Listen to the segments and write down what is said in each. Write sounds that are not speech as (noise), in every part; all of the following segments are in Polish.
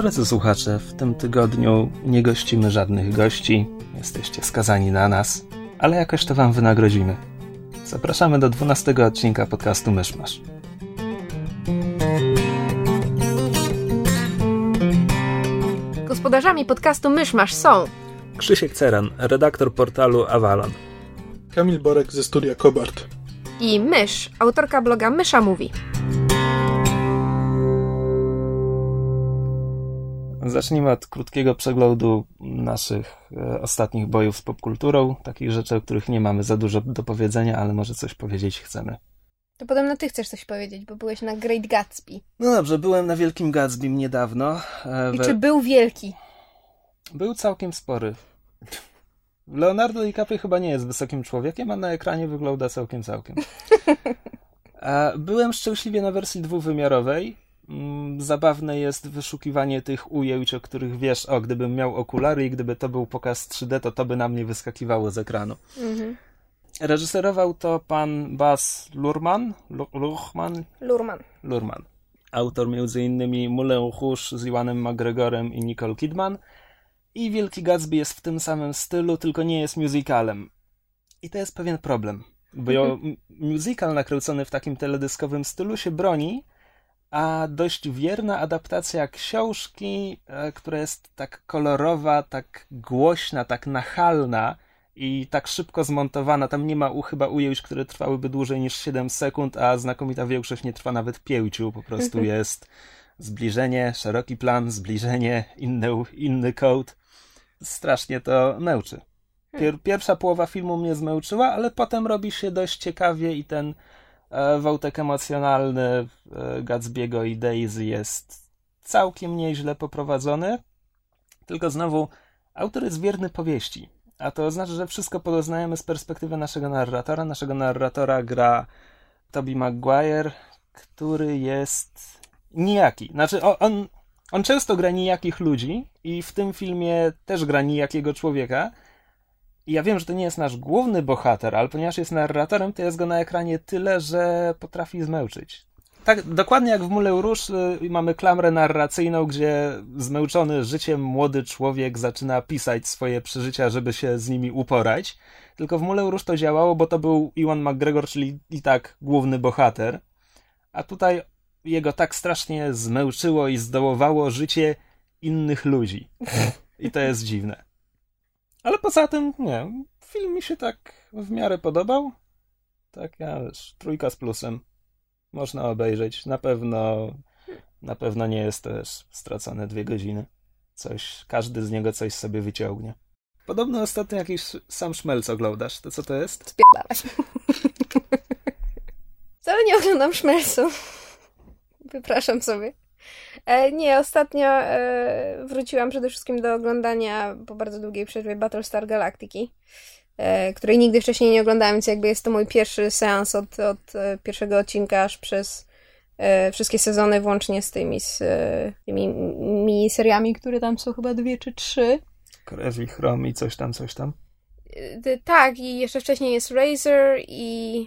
Drodzy słuchacze, w tym tygodniu nie gościmy żadnych gości, jesteście skazani na nas, ale jakoś to wam wynagrodzimy. Zapraszamy do 12 odcinka podcastu Myszmasz. Gospodarzami podcastu Myszmasz są Krzysiek Ceran, redaktor portalu Avalon. Kamil Borek ze studia Kobart. i Mysz, autorka bloga Mysza Mówi. Zacznijmy od krótkiego przeglądu naszych e, ostatnich bojów z popkulturą, takich rzeczy, o których nie mamy za dużo do powiedzenia, ale może coś powiedzieć chcemy. To podobno ty chcesz coś powiedzieć, bo byłeś na Great Gatsby. No dobrze, byłem na Wielkim Gatsby niedawno. e, I we- czy był wielki? Był całkiem spory. Leonardo DiCaprio chyba nie jest wysokim człowiekiem, a na ekranie wygląda całkiem całkiem. A (laughs) byłem szczęśliwie na wersji dwuwymiarowej. Mm, Zabawne jest wyszukiwanie tych ujęć, o których wiesz, o, gdybym miał okulary i gdyby to był pokaz 3D, to to by na mnie wyskakiwało z ekranu. Mhm. Reżyserował to pan Baz Luhrmann, Lu- Luhrmann, Lurman. Lurman. Autor m.in. Moulin Rouge z Iwanem McGregorem i Nicole Kidman. I Wielki Gatsby jest w tym samym stylu, tylko nie jest musicalem. I to jest pewien problem, bo m- musical nakręcony w takim teledyskowym stylu się broni, a dość wierna adaptacja książki, e, która jest tak kolorowa, tak głośna, tak nachalna i tak szybko zmontowana. Tam nie ma u, chyba ujęć, które trwałyby dłużej niż 7 sekund, a znakomita większość nie trwa nawet pięciu. Po prostu (laughs) jest zbliżenie, szeroki plan, zbliżenie, inny, inny kod. Strasznie to męczy. Pier, pierwsza połowa filmu mnie zmęczyła, ale potem robi się dość ciekawie i ten wątek emocjonalny e, Gatsby'ego i Daisy jest całkiem nieźle poprowadzony. Tylko znowu, autor jest wierny powieści. A to oznacza, że wszystko poznajemy z perspektywy naszego narratora. Naszego narratora gra Toby Maguire, który jest nijaki. Znaczy, o- on, on często gra nijakich ludzi i w tym filmie też gra nijakiego człowieka. Ja wiem, że to nie jest nasz główny bohater, ale ponieważ jest narratorem, to jest go na ekranie tyle, że potrafi zmęczyć. Tak, dokładnie jak w Moulin Rouge y, mamy klamrę narracyjną, gdzie zmęczony życiem młody człowiek zaczyna pisać swoje przeżycia, żeby się z nimi uporać. Tylko w Moulin Rouge to działało, bo to był Iwan McGregor, czyli i tak główny bohater. A tutaj jego tak strasznie zmęczyło i zdołowało życie innych ludzi. I to jest dziwne. Ale poza tym, nie, film mi się tak w miarę podobał. Tak, ja wiesz, trójka z plusem. Można obejrzeć. Na pewno, na pewno nie jest też stracone dwie godziny. Coś, każdy z niego coś sobie wyciągnie. Podobno ostatnio jakiś sam szmelc oglądasz. To co to jest? Spierdalać. (laughs) Wcale nie oglądam szmelcu. Wypraszam sobie. E, nie, ostatnio e, wróciłam przede wszystkim do oglądania po bardzo długiej przerwie Battlestar Galactiki, e, której nigdy wcześniej nie oglądałam, więc jakby jest to mój pierwszy seans od, od pierwszego odcinka aż przez wszystkie sezony, włącznie z tymi, z, tymi miniseriami, które tam są chyba dwie czy trzy. Krew i chrom i coś tam, coś tam. Tak, i jeszcze wcześniej jest Razor i.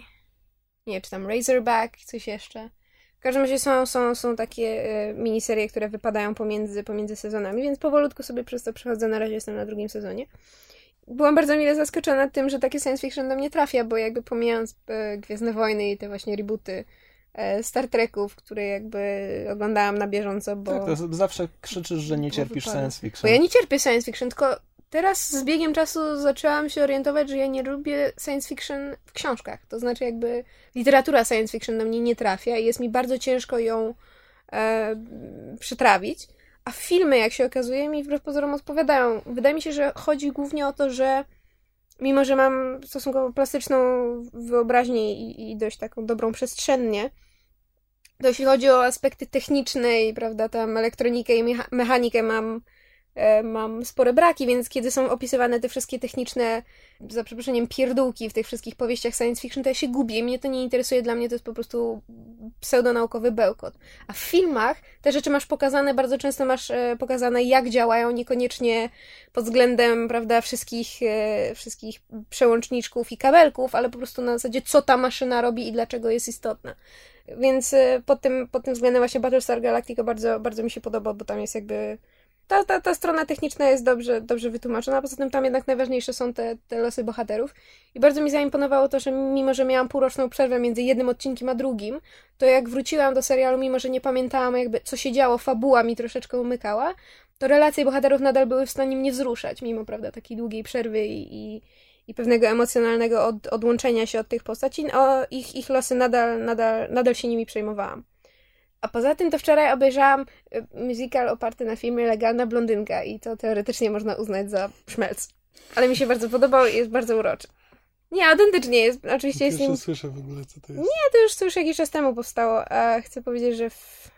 Nie, czy tam Razorback, coś jeszcze. W każdym razie są, są, są takie y, miniserie, które wypadają pomiędzy, pomiędzy sezonami, więc powolutku sobie przez to przechodzę. Na razie jestem na drugim sezonie. Byłam bardzo mile zaskoczona tym, że takie science fiction do mnie trafia, bo jakby pomijając e, Gwiezdne Wojny i te właśnie rebooty e, Star Treków, które jakby oglądałam na bieżąco, bo... Tak, to zawsze krzyczysz, że nie Bo cierpisz science Bo fiction. ja nie cierpię science fiction, tylko teraz z biegiem czasu zaczęłam się orientować, że ja nie lubię science fiction w książkach. To znaczy jakby literatura science fiction do mnie nie trafia i jest mi bardzo ciężko ją e. A filmy, jak się okazuje, mi wbrew pozorom odpowiadają. Wydaje mi się, że chodzi głównie o to, że mimo, że mam stosunkowo plastyczną wyobraźnię i, i dość taką dobrą przestrzennie, to jeśli chodzi o aspekty techniczne i, prawda, tam elektronikę i mecha- mechanikę mam mam spore braki, więc kiedy są opisywane te wszystkie techniczne, za przeproszeniem, pierdółki w tych wszystkich powieściach science fiction, to ja się gubię. Mnie to nie interesuje, dla mnie to jest po prostu pseudonaukowy bełkot. A w filmach te rzeczy masz pokazane, bardzo często masz e, pokazane, jak działają, niekoniecznie pod względem, prawda, wszystkich, e, wszystkich przełączniczków i kabelków, ale po prostu na zasadzie, co ta maszyna robi i dlaczego jest istotna. Więc e, pod tym, pod tym względem właśnie Battlestar Galactica bardzo, bardzo mi się podoba, bo tam jest jakby ta, ta, ta strona techniczna jest dobrze, dobrze wytłumaczona, poza tym tam jednak najważniejsze są te, te losy bohaterów. I bardzo mi zaimponowało to, że mimo, że miałam półroczną przerwę między jednym odcinkiem a drugim, to jak wróciłam do serialu, mimo, że nie pamiętałam jakby co się działo, fabuła mi troszeczkę umykała, to relacje bohaterów nadal były w stanie mnie wzruszać, mimo, prawda, takiej długiej przerwy i, i, i pewnego emocjonalnego od, odłączenia się od tych postaci, o ich, ich losy nadal, nadal, nadal się nimi przejmowałam. A poza tym to wczoraj obejrzałam y, musical oparty na filmie Legalna Blondynka i to teoretycznie można uznać za szmelc. Ale mi się bardzo podobał i jest bardzo uroczy. Nie, autentycznie jest. Oczywiście jest nim... słyszę w ogóle, co to jest. Nie, to już, to już jakiś czas temu powstało, a chcę powiedzieć, że w...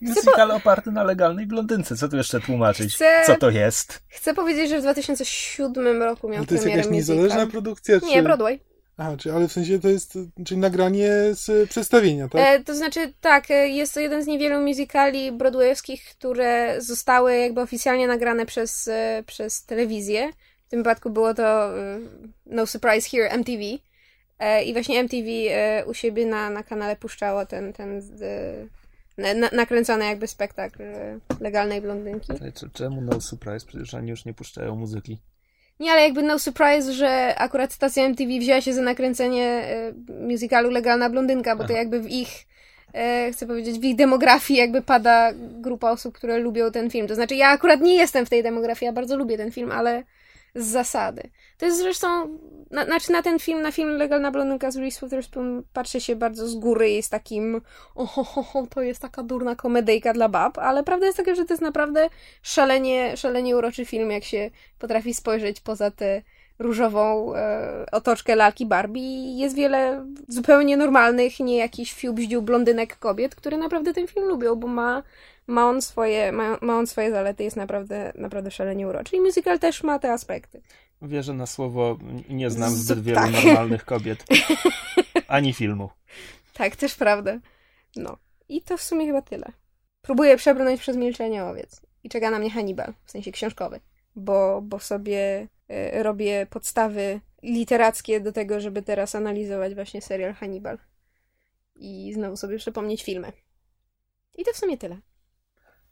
Musical po... oparty na legalnej blondynce. Co tu jeszcze tłumaczyć? Chcę... Co to jest? Chcę powiedzieć, że w 2007 roku miał premierę to jest jakaś niezależna produkcja? Czy... Nie, Broadway. A, czy, ale w sensie to jest czyli nagranie z przedstawienia, tak? E, to znaczy, tak, e, jest to jeden z niewielu musicali broadwayowskich, które zostały jakby oficjalnie nagrane przez, e, przez telewizję. W tym wypadku było to e, No Surprise Here MTV. I właśnie MTV u siebie na, na kanale puszczało ten, ten na, nakręcony jakby spektakl legalnej blondynki. Czemu No Surprise? Przecież oni już nie puszczają muzyki. Nie, ale jakby no surprise, że akurat stacja MTV wzięła się za nakręcenie y, musicalu Legalna Blondynka, bo to jakby w ich, y, chcę powiedzieć, w ich demografii jakby pada grupa osób, które lubią ten film. To znaczy, ja akurat nie jestem w tej demografii, ja bardzo lubię ten film, ale z zasady. To jest zresztą, na, znaczy na ten film, na film Legalna Blondynka z Reese Witherspoon patrzy się bardzo z góry i z takim ohohoho, to jest taka durna komedyjka dla bab, ale prawda jest taka, że to jest naprawdę szalenie, szalenie uroczy film, jak się potrafi spojrzeć poza tę różową e, otoczkę lalki Barbie jest wiele zupełnie normalnych, nie jakiś fiubździu blondynek kobiet, które naprawdę ten film lubią, bo ma ma on swoje, ma, ma on swoje zalety, jest naprawdę, naprawdę szalenie uroczy. I musical też ma te aspekty. Wierzę na słowo, nie znam zbyt wielu tak. normalnych kobiet. (laughs) Ani filmu. Tak, też prawda. No. I to w sumie chyba tyle. Próbuję przebrnąć przez milczenie owiec. I czeka na mnie Hannibal, w sensie książkowy. Bo, bo sobie y, robię podstawy literackie do tego, żeby teraz analizować właśnie serial Hannibal. I znowu sobie przypomnieć filmy. I to w sumie tyle.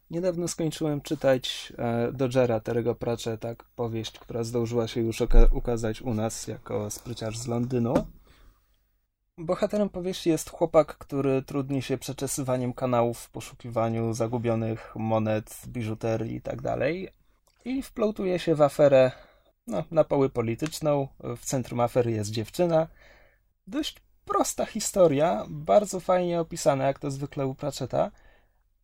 Niedawno skończyłem czytać e, Dodgera Terego Pratchetta, powieść, która zdążyła się już uka ukazać u nas jako spryciarz z Londynu. Bohaterem powieści jest chłopak, który trudni się przeczesywaniem kanałów w poszukiwaniu zagubionych monet, biżuterii itd. I tak wplątuje się w aferę no, na poły polityczną. W centrum afery jest dziewczyna. Dość prosta historia, bardzo fajnie opisana, jak to zwykle u Pratchetta.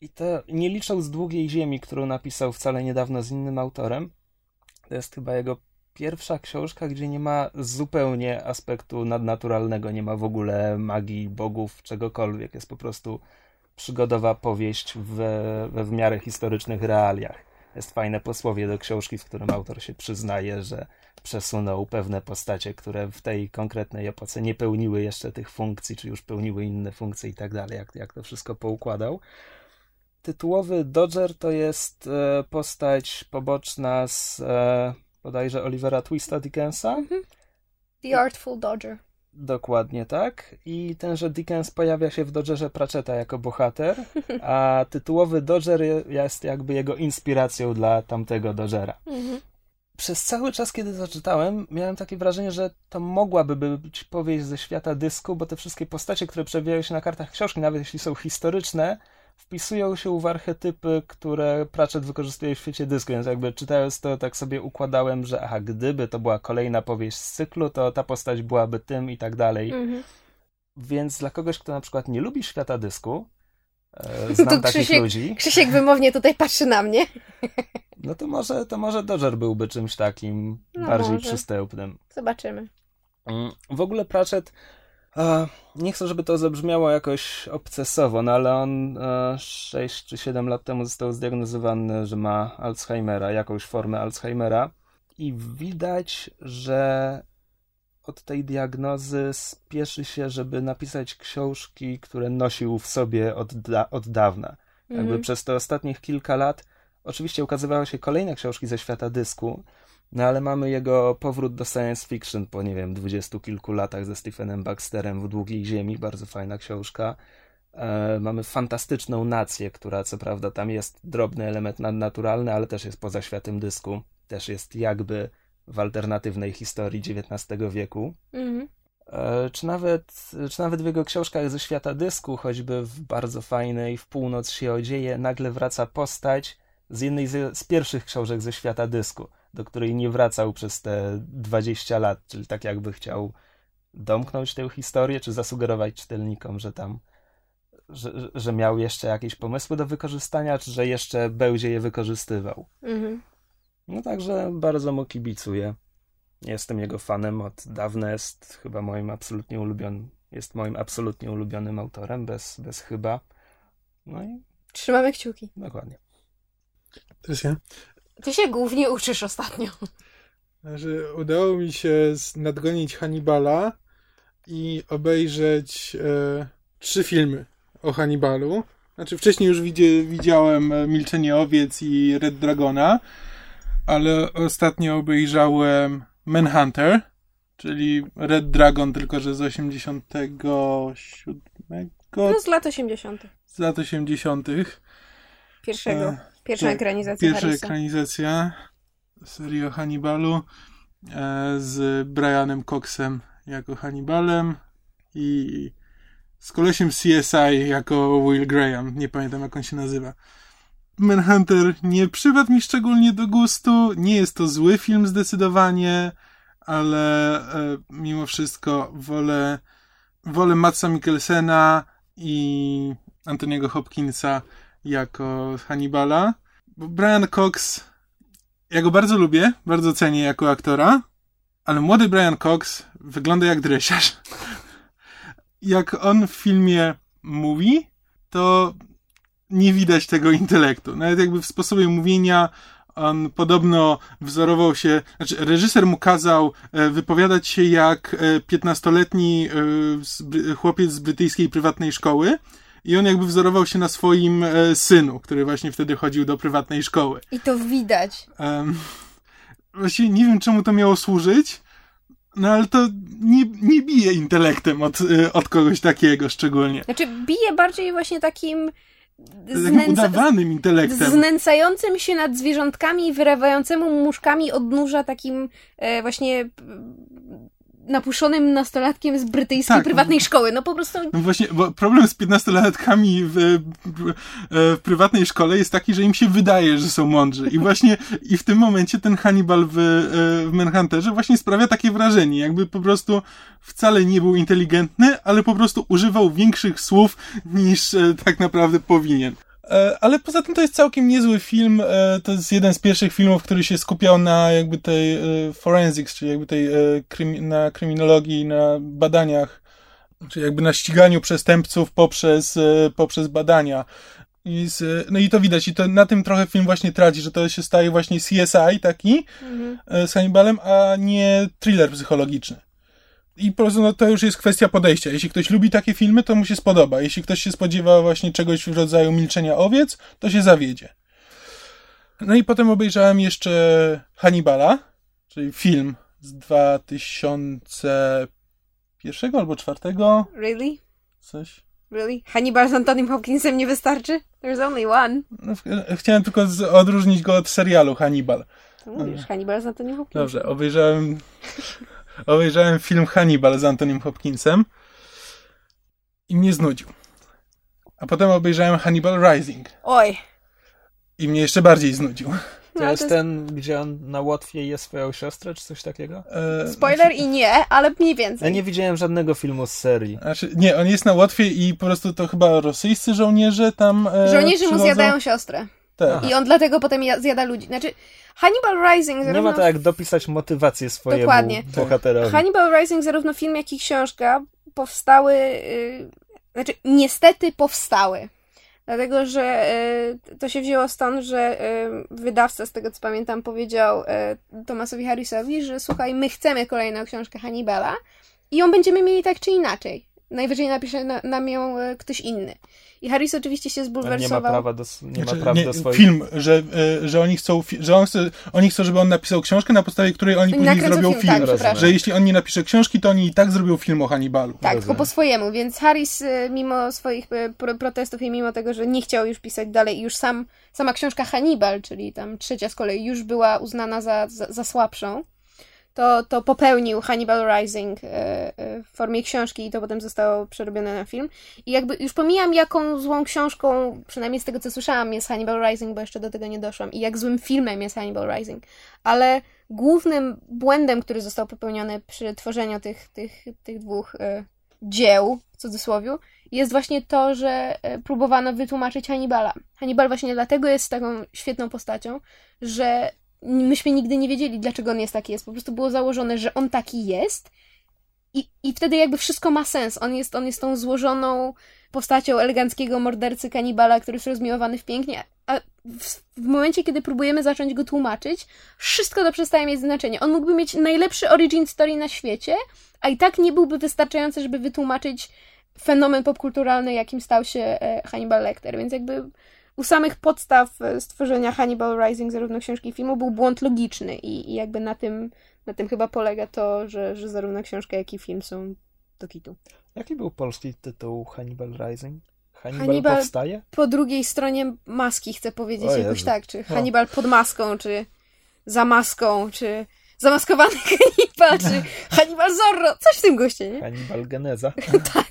I to nie licząc Długiej Ziemi, którą napisał wcale niedawno z innym autorem, to jest chyba jego pierwsza książka, gdzie nie ma zupełnie aspektu nadnaturalnego, nie ma w ogóle magii, bogów, czegokolwiek. Jest po prostu przygodowa powieść we, we w miarę historycznych realiach. Jest fajne posłowie do książki, w którym autor się przyznaje, że przesunął pewne postacie, które w tej konkretnej epoce nie pełniły jeszcze tych funkcji, czy już pełniły inne funkcje i tak dalej, jak, jak to wszystko poukładał tytułowy Dodger to jest e, postać poboczna z e, bodajże Olivera Twista Dickensa. Mhm. The Artful Dodger. Dokładnie tak. I tenże Dickens pojawia się w Dodgerze Pratchetta jako bohater, (laughs) a tytułowy Dodger jest jakby jego inspiracją dla tamtego Dodgera. Mhm. Przez cały czas, kiedy zaczytałem, miałem takie wrażenie, że to mogłaby być powieść ze świata dysku, bo te wszystkie postacie, które przewijają się na kartach książki, nawet jeśli są historyczne, wpisują się w archetypy, które Pratchett wykorzystuje w świecie dysku, więc jakby czytając to, tak sobie układałem, że aha, gdyby to była kolejna powieść z cyklu, to ta postać byłaby tym i tak dalej. Mhm. Więc dla kogoś, kto na przykład nie lubi świata dysku, e, (laughs) znam to takich Krzysiek, ludzi. Krzysiek wymownie tutaj patrzy na mnie. (laughs) No to może, to może Dodger byłby czymś takim no bardziej może. przystępnym. Zobaczymy. Mm, w ogóle Pratchett Nie chcę, żeby to zabrzmiało jakoś obcesowo, no ale on e, 6 czy 7 lat temu został zdiagnozowany, że ma Alzheimera, jakąś formę Alzheimera. I widać, że od tej diagnozy spieszy się, żeby napisać książki, które nosił w sobie od, da od dawna. Jakby Mhm. przez te ostatnich kilka lat oczywiście ukazywały się kolejne książki ze świata dysku, no ale mamy jego powrót do science fiction po, nie wiem, dwudziestu kilku latach ze Stephenem Baxterem w Długiej Ziemi, bardzo fajna książka. E, mamy fantastyczną nację, która co prawda tam jest drobny element nadnaturalny, ale też jest poza światem dysku. Też jest jakby w alternatywnej historii XIX wieku. Mhm. E, Czy nawet, czy nawet w jego książkach ze świata dysku, choćby w bardzo fajnej W północ się odzieje, nagle wraca postać z jednej z, z pierwszych książek ze świata dysku, do której nie wracał przez te 20 lat, czyli tak jakby chciał domknąć tę historię, czy zasugerować czytelnikom, że tam, że, że miał jeszcze jakieś pomysły do wykorzystania, czy że jeszcze będzie je wykorzystywał. Mhm. No także bardzo mu kibicuję. Jestem jego fanem od dawna, jest chyba moim absolutnie ulubionym, jest moim absolutnie ulubionym autorem, bez, bez chyba. No i Trzymamy kciuki. dokładnie. Też ja. Ty się głównie uczysz ostatnio. Że udało mi się nadgonić Hannibala i obejrzeć e, trzy filmy o Hannibalu. Znaczy wcześniej już widzie, widziałem e, Milczenie Owiec i Red Dragona, ale ostatnio obejrzałem Manhunter, czyli Red Dragon, tylko że z 87 No z lat 80. z lat 80. Pierwszego. E, Pierwsza tak, ekranizacja Pierwsza Harrisa. ekranizacja serii o Hannibalu e, z Brianem Coxem jako Hannibalem i z kolesiem CSI jako Will Graham. Nie pamiętam jak on się nazywa. Manhunter nie przypadł mi szczególnie do gustu. Nie jest to zły film zdecydowanie, ale e, mimo wszystko wolę, wolę Matsa Mikkelsena i Antoniego Hopkinsa jako Hannibala. Brian Cox, ja go bardzo lubię, bardzo cenię jako aktora, ale młody Brian Cox wygląda jak dresiarz. (laughs) Jak on w filmie mówi, to nie widać tego intelektu. Nawet jakby w sposobie mówienia on podobno wzorował się, znaczy reżyser mu kazał e, wypowiadać się jak e, 15-letni e, bry- chłopiec z brytyjskiej prywatnej szkoły i on jakby wzorował się na swoim e, synu, który właśnie wtedy chodził do prywatnej szkoły. I to widać. Um, właściwie nie wiem, czemu to miało służyć, no ale to nie, nie bije intelektem od, e, od kogoś takiego szczególnie. Znaczy, bije bardziej właśnie takim znęca- udawanym intelektem. znęcającym się nad zwierzątkami i wyrywającemu muszkami od nóża takim e, właśnie napuszonym nastolatkiem z brytyjskiej Tak. prywatnej szkoły. No po prostu No właśnie, bo problem z 15-latkami w, e, w prywatnej szkole jest taki, że im się wydaje, że są mądrzy. I właśnie i w tym momencie ten Hannibal w, e, w Manhunterze właśnie sprawia takie wrażenie, jakby po prostu wcale nie był inteligentny, ale po prostu używał większych słów niż e, tak naprawdę powinien. E, Ale poza tym to jest całkiem niezły film. E, To jest jeden z pierwszych filmów, który się skupiał na jakby tej e, forensics, czyli jakby tej na kryminologii, na badaniach czyli jakby na ściganiu przestępców poprzez, poprzez badania. I z, no i to widać, i to na tym trochę film właśnie traci, że to się staje właśnie CSI taki mhm. z Hannibalem, a nie thriller psychologiczny. I po prostu no, to już jest kwestia podejścia. Jeśli ktoś lubi takie filmy, to mu się spodoba. Jeśli ktoś się spodziewa właśnie czegoś w rodzaju Milczenia Owiec, to się zawiedzie. No i potem obejrzałem jeszcze Hannibala, czyli film z 2001 albo 2004, really? coś. Really? Hannibal z Antonym Hopkinsem nie wystarczy? There's only one. No, chciałem tylko z, odróżnić go od serialu Hannibal. To mówisz, Hannibal z Antonym Hopkinsem. Dobrze, obejrzałem, obejrzałem film Hannibal z Antonym Hopkinsem i mnie znudził. A potem obejrzałem Hannibal Rising Oj. i mnie jeszcze bardziej znudził. To No, jest to ten, gdzie on na Łotwie je swoją siostrę, czy coś takiego? E, Spoiler i nie, ale mniej więcej. Ja nie widziałem żadnego filmu z serii. Znaczy, nie, on jest na Łotwie i po prostu to chyba rosyjscy żołnierze tam. E, Żołnierze mu przychodzą. zjadają siostrę. Tak. I on dlatego potem ja- zjada ludzi. Znaczy, Hannibal Rising Nie zarówno ma to jak dopisać motywację swojemu Dokładnie. bohaterowi. Hannibal Rising, zarówno film, jak i książka, powstały, y, znaczy niestety powstały. Dlatego, że y, to się wzięło stąd, że y, wydawca, z tego co pamiętam, powiedział Thomasowi Harrisowi, że słuchaj, my chcemy kolejną książkę Hannibala i ją będziemy mieli tak czy inaczej. Najwyżej napisze na, nam ją ktoś inny. I Harris oczywiście się zbulwersował. Nie ma prawa do, nie znaczy, ma praw nie, do swoich... Film, że, e, że oni chcą, że on chce, oni chcą, żeby on napisał książkę, na podstawie której oni później zrobią film. film. Tak, że jeśli on nie napisze książki, to oni i tak zrobią film o Hannibalu. Tak, Rozumiem. tylko po swojemu, więc Harris e, mimo swoich e, protestów i mimo tego, że nie chciał już pisać dalej już sam, sama książka Hannibal, czyli tam trzecia z kolei już była uznana za, za, za słabszą, to, to popełnił Hannibal Rising e, e, w formie książki i to potem zostało przerobione na film. I jakby już pomijam, jaką złą książką, przynajmniej z tego co słyszałam, jest Hannibal Rising, bo jeszcze do tego nie doszłam, i jak złym filmem jest Hannibal Rising. Ale głównym błędem, który został popełniony przy tworzeniu tych, tych, tych dwóch e, dzieł, w cudzysłowie, jest właśnie to, że próbowano wytłumaczyć Hannibala. Hannibal właśnie dlatego jest taką świetną postacią, że myśmy nigdy nie wiedzieli, dlaczego on jest taki jest. Po prostu było założone, że on taki jest i, i wtedy jakby wszystko ma sens. On jest, on jest tą złożoną postacią eleganckiego mordercy kanibala, który jest rozmiłowany w pięknie, a w, w, momencie, kiedy próbujemy zacząć go tłumaczyć, wszystko to przestaje mieć znaczenie. On mógłby mieć najlepszy origin story na świecie, a i tak nie byłby wystarczający, żeby wytłumaczyć fenomen popkulturalny, jakim stał się e, Hannibal Lecter, więc jakby u samych podstaw e, stworzenia Hannibal Rising, zarówno książki i filmu, był błąd logiczny i, i jakby na tym, na tym chyba polega to, że, że zarówno książka, jak i film są do kitu. Jaki był polski tytuł Hannibal Rising? Hannibal, Hannibal powstaje? Po drugiej stronie maski, chcę powiedzieć o jakoś tak, czy Hannibal pod maską, czy za maską, czy zamaskowany (laughs) Hannibal, czy (laughs) Hannibal Zorro, coś w tym goście, nie? Hannibal Geneza. (laughs) tak.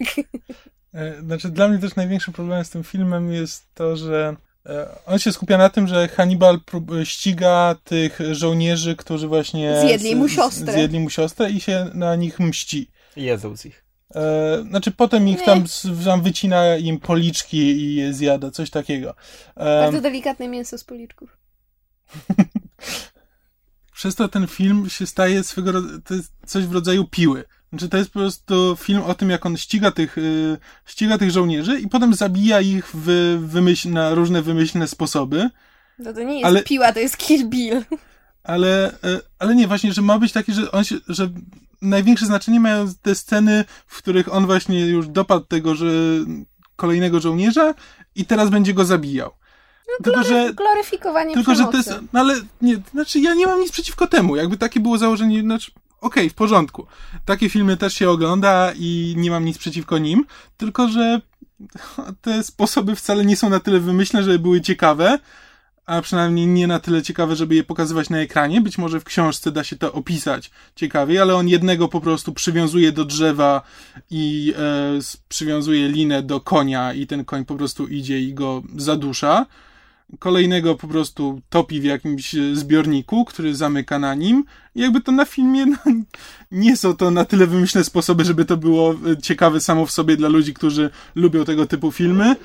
E, znaczy, dla mnie też największym problemem z tym filmem jest to, że e, on się skupia na tym, że Hannibal ściga tych żołnierzy, którzy właśnie zjedli mu siostrę, zjedli mu siostrę i się na nich mści. Jedzą z ich. E, znaczy potem ich tam, tam wycina im policzki i je zjada, coś takiego. E, Bardzo delikatne mięso z policzków. (laughs) Przez to ten film się staje swego to jest coś w rodzaju piły. Znaczy to jest po prostu film o tym, jak on ściga tych, yy, ściga tych żołnierzy i potem zabija ich w wymyśl, na różne wymyślne sposoby. No to nie jest ale, piła, to jest Kill Bill. Ale, yy, ale nie, właśnie, że ma być taki, że on się, że największe znaczenie mają te sceny, w których on właśnie już dopadł tego, że kolejnego żołnierza i teraz będzie go zabijał. No, tylko, że, gloryfikowanie Tylko, przemocy. że to jest, no ale nie, znaczy ja nie mam nic przeciwko temu, jakby takie było założenie, znaczy okej, okay, w porządku. Takie filmy też się ogląda i nie mam nic przeciwko nim, tylko że (laughs) te sposoby wcale nie są na tyle wymyślne, żeby były ciekawe, a przynajmniej nie na tyle ciekawe, żeby je pokazywać na ekranie. Być może w książce da się to opisać ciekawiej, ale on jednego po prostu przywiązuje do drzewa i e, przywiązuje linę do konia i ten koń po prostu idzie i go zadusza kolejnego po prostu topi w jakimś zbiorniku, który zamyka na nim. I jakby to na filmie no, nie są to na tyle wymyślne sposoby, żeby to było ciekawe samo w sobie dla ludzi, którzy lubią tego typu filmy,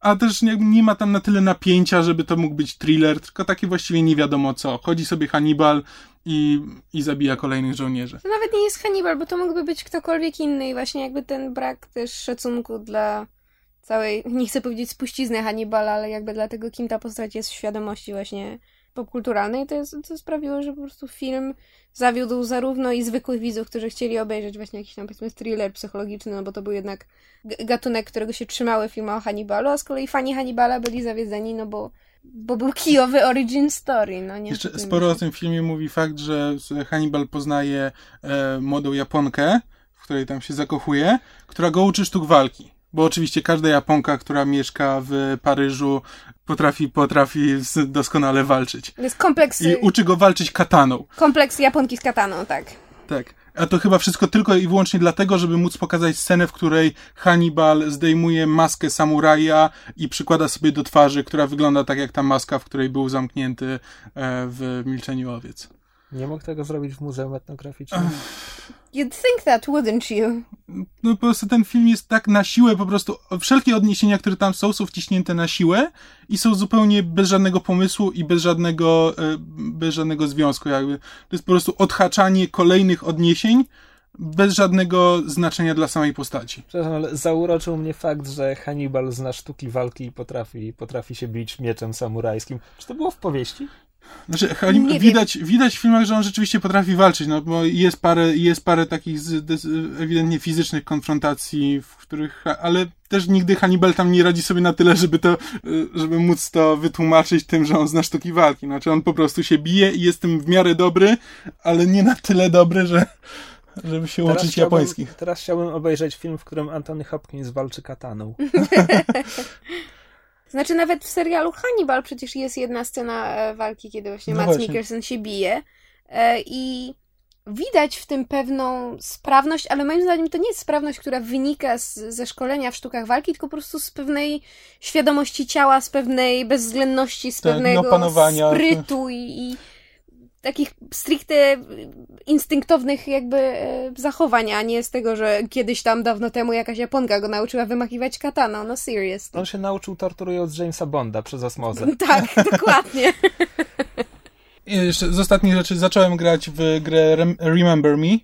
a też nie ma tam na tyle napięcia, żeby to mógł być thriller, tylko takie właściwie nie wiadomo co. Chodzi sobie Hannibal i, i zabija kolejnych żołnierzy. To nawet nie jest Hannibal, bo to mógłby być ktokolwiek inny i właśnie jakby ten brak też szacunku dla całej, (laughs) nie chcę powiedzieć spuścizny Hannibala, ale jakby dlatego, kim ta postać jest w świadomości właśnie popkulturalnej, to, jest, to sprawiło, że po prostu film zawiódł zarówno i zwykłych widzów, którzy chcieli obejrzeć właśnie jakiś tam powiedzmy thriller psychologiczny, no bo to był jednak gatunek, którego się trzymały filmy o Hannibalu, a z kolei fani Hannibala byli zawiedzeni, no bo bo był (laughs) kijowy origin story, no nie? Jeszcze sporo o tym filmie mówi fakt, że Hannibal poznaje e, młodą Japonkę, w której tam się zakochuje, która go uczy sztuk walki bo oczywiście każda Japonka, która mieszka w Paryżu, potrafi, potrafi doskonale walczyć. Jest kompleks... I uczy go walczyć kataną. Kompleks Japonki z kataną, tak. Tak. A to chyba wszystko tylko i wyłącznie dlatego, żeby móc pokazać scenę, w której Hannibal zdejmuje maskę samuraja i przykłada sobie do twarzy, która wygląda tak jak ta maska, w której był zamknięty e, w Milczeniu Owiec. Nie mógł tego zrobić w Muzeum Etnograficznym? You'd think that, wouldn't you? No po prostu ten film jest tak na siłę, po prostu wszelkie odniesienia, które tam są, są wciśnięte na siłę i są zupełnie bez żadnego pomysłu i bez żadnego, e, bez żadnego związku jakby. To jest po prostu odhaczanie kolejnych odniesień, bez żadnego znaczenia dla samej postaci. Przepraszam, ale zauroczył mnie fakt, że Hannibal zna sztuki walki i potrafi, potrafi się bić mieczem samurajskim. Czy to było w powieści? Znaczy, Hannibal, widać, widać w filmach, że on rzeczywiście potrafi walczyć, no bo jest parę, jest parę takich z, z, ewidentnie fizycznych konfrontacji, w których, ale też nigdy Hannibal tam nie radzi sobie na tyle, żeby to, żeby móc to wytłumaczyć tym, że on zna sztuki walki. Znaczy, on po prostu się bije i jest tym w miarę dobry, ale nie na tyle dobry, że, żeby się teraz uczyć japońskich. Teraz chciałbym obejrzeć film, w którym Anthony Hopkins walczy kataną. (laughs) Znaczy nawet w serialu Hannibal przecież jest jedna scena e, walki, kiedy właśnie no Matt Mikkelsen się bije e, i widać w tym pewną sprawność, ale moim zdaniem to nie jest sprawność, która wynika z, ze szkolenia w sztukach walki, tylko po prostu z pewnej świadomości ciała, z pewnej bezwzględności, z tak, pewnego no, sprytu i, i takich stricte instynktownych jakby e, zachowań, a nie z tego, że kiedyś tam dawno temu jakaś Japonka go nauczyła wymachiwać katana, no serious. On się nauczył torturując Jamesa Bonda przez osmozę. (laughs) tak, dokładnie. I jeszcze z ostatnich rzeczy zacząłem grać w grę Remember Me,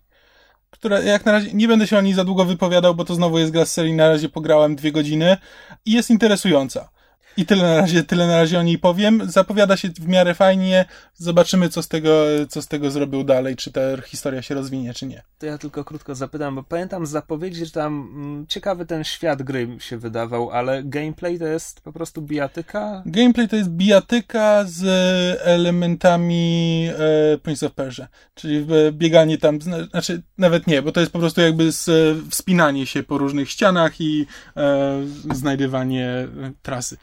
która jak na razie nie będę się o niej za długo wypowiadał, bo to znowu jest gra z serii, na razie pograłem dwie godziny i jest interesująca. I tyle na razie, tyle na razie o niej powiem. Zapowiada się w miarę fajnie. Zobaczymy, co z tego, co z tego zrobił dalej, czy ta historia się rozwinie, czy nie. To ja tylko krótko zapytam, bo pamiętam z zapowiedzi, że tam mm, ciekawy ten świat gry się wydawał, ale gameplay to jest po prostu bijatyka? Gameplay to jest bijatyka z elementami e, Prince of Persia, czyli bieganie tam, znaczy nawet nie, bo to jest po prostu jakby z, wspinanie się po różnych ścianach i e, znajdywanie trasy.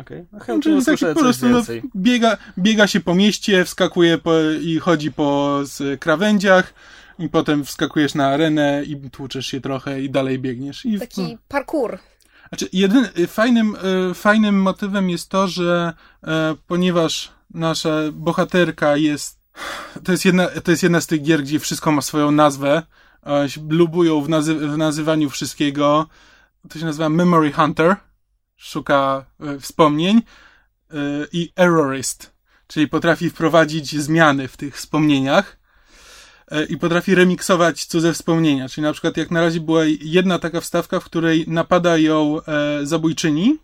Okej, okay. no, no, po prostu no, biega, biega się po mieście, wskakuje po, i chodzi po krawędziach i potem wskakujesz na arenę i tłuczesz się trochę i dalej biegniesz. I, Taki no. parkour. Znaczy, jedyn, fajnym, e, fajnym motywem jest to, że e, ponieważ nasza bohaterka jest to jest, jedna, to jest jedna z tych gier, gdzie wszystko ma swoją nazwę. E, lubują w, nazy w nazywaniu wszystkiego. To się nazywa Memory Hunter szuka e, wspomnień e, i errorist, czyli potrafi wprowadzić zmiany w tych wspomnieniach e, i potrafi remiksować cudze wspomnienia. Czyli na przykład jak na razie była jedna taka wstawka, w której napada ją zabójczyni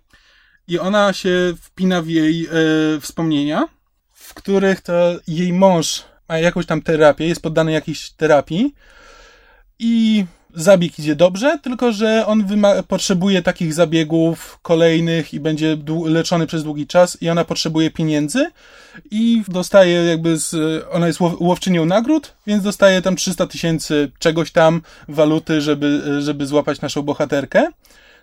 i ona się wpina w jej wspomnienia, w których to jej mąż ma jakąś tam terapię, jest poddany jakiejś terapii i zabieg idzie dobrze, tylko że on potrzebuje takich zabiegów kolejnych i będzie leczony przez długi czas i ona potrzebuje pieniędzy i dostaje jakby z, ona jest łowczynią nagród, więc dostaje tam 300 tysięcy czegoś tam waluty, żeby, żeby złapać naszą bohaterkę.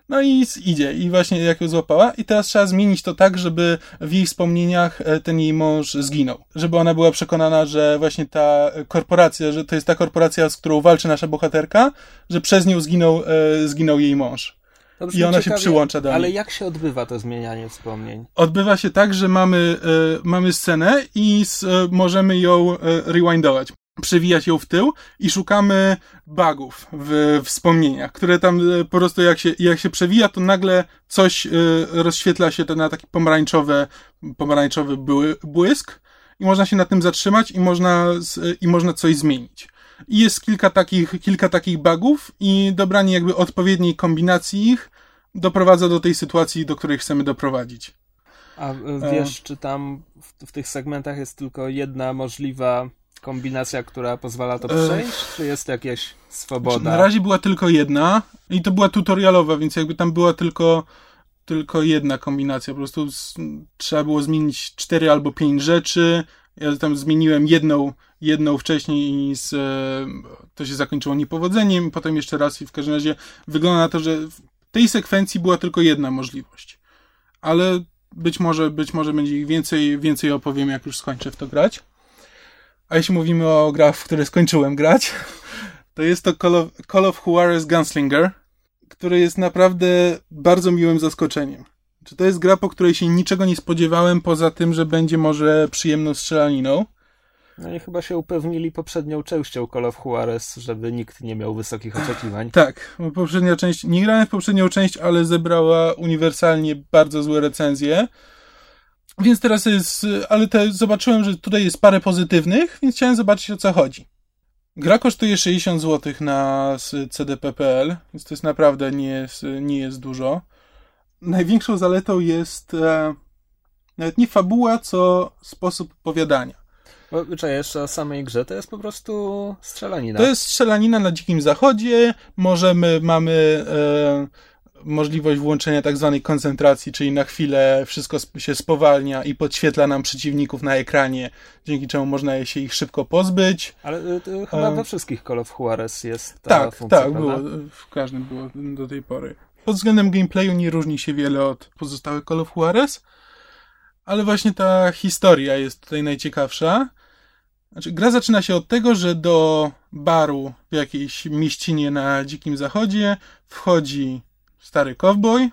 No i idzie. I właśnie jak ją złapała. I teraz trzeba zmienić to tak, żeby w jej wspomnieniach e, ten jej mąż zginął. Żeby ona była przekonana, że właśnie ta korporacja, że to jest ta korporacja, z którą walczy nasza bohaterka, że przez nią zginął, e, zginął jej mąż. I ona ciekawie, się przyłącza do niej. Ale jak się odbywa to zmienianie wspomnień? Odbywa się tak, że mamy, e, mamy scenę i e, możemy ją e, rewindować przewijać ją w tył i szukamy bugów w wspomnieniach, które tam e, po prostu jak się, jak się przewija, to nagle coś y, rozświetla się to na taki pomarańczowy, pomarańczowy błysk i można się na tym zatrzymać i można, i można coś zmienić. I jest kilka takich, kilka takich bugów i dobranie jakby odpowiedniej kombinacji ich doprowadza do tej sytuacji, do której chcemy doprowadzić. A wiesz, e... czy tam w, w tych segmentach jest tylko jedna możliwa kombinacja, która pozwala to przejść, czy jest jakieś swoboda? Na razie była tylko jedna i to była tutorialowa, więc jakby tam była tylko tylko jedna kombinacja. Po prostu z, trzeba było zmienić cztery albo pięć rzeczy. Ja tam zmieniłem jedną, jedną wcześniej i z, to się zakończyło niepowodzeniem. Potem jeszcze raz i w każdym razie wygląda na to, że w tej sekwencji była tylko jedna możliwość. Ale być może, być może będzie ich więcej, więcej opowiem, jak już skończę w to grać. A jeśli mówimy o grach, w które skończyłem grać, to jest to Call of, Call of Juarez Gunslinger, który jest naprawdę bardzo miłym zaskoczeniem. Czy to jest gra, po której się niczego nie spodziewałem, poza tym, że będzie może przyjemną strzelaniną? No i chyba się upewnili poprzednią częścią Call of Juarez, żeby nikt nie miał wysokich oczekiwań. Tak, bo poprzednia część, nie grałem w poprzednią część, ale zebrała uniwersalnie bardzo złe recenzje. Więc teraz jest, ale te, zobaczyłem, że tutaj jest parę pozytywnych, więc chciałem zobaczyć o co chodzi. Gra kosztuje 60 zł na CDP.pl, więc to jest naprawdę nie jest, nie jest dużo. Największą zaletą jest e, nawet nie fabuła, co sposób opowiadania. Bo jeszcze o samej grze, to jest po prostu strzelanina. To jest strzelanina na dzikim zachodzie. Możemy, mamy e, możliwość włączenia tak zwanej koncentracji, czyli na chwilę wszystko się spowalnia i podświetla nam przeciwników na ekranie, dzięki czemu można się ich szybko pozbyć. Ale y, chyba e... we wszystkich Call of Juarez jest ta tak, funkcja, Tak, było, w każdym było do tej pory. Pod względem gameplayu nie różni się wiele od pozostałych Call of Juarez, ale właśnie ta historia jest tutaj najciekawsza. Znaczy, gra zaczyna się od tego, że do baru w jakiejś mieścinie na Dzikim Zachodzie wchodzi stary cowboy,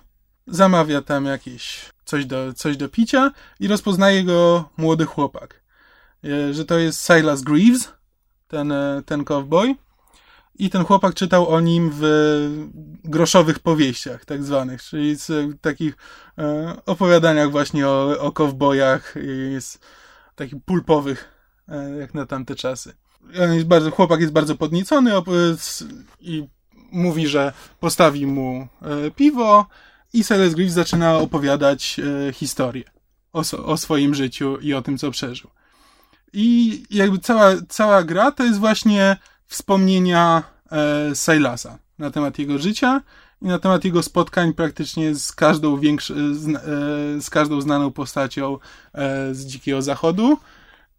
zamawia tam jakieś coś do, coś do picia i rozpoznaje go młody chłopak. E, że to jest Silas Greaves, ten, e, ten cowboy. I ten chłopak czytał o nim w groszowych powieściach, tak zwanych, czyli z takich e, opowiadaniach właśnie o, o kowbojach, jest takich pulpowych, jak na tamte czasy. Jest bardzo, chłopak jest bardzo podniecony i mówi, że postawi mu e, piwo i Silas Griff zaczyna opowiadać e, historię o, o swoim życiu i o tym, co przeżył. I jakby cała, cała gra to jest właśnie wspomnienia e, na temat jego życia i na temat jego spotkań praktycznie z każdą z, e, z każdą znaną postacią z Dzikiego Zachodu.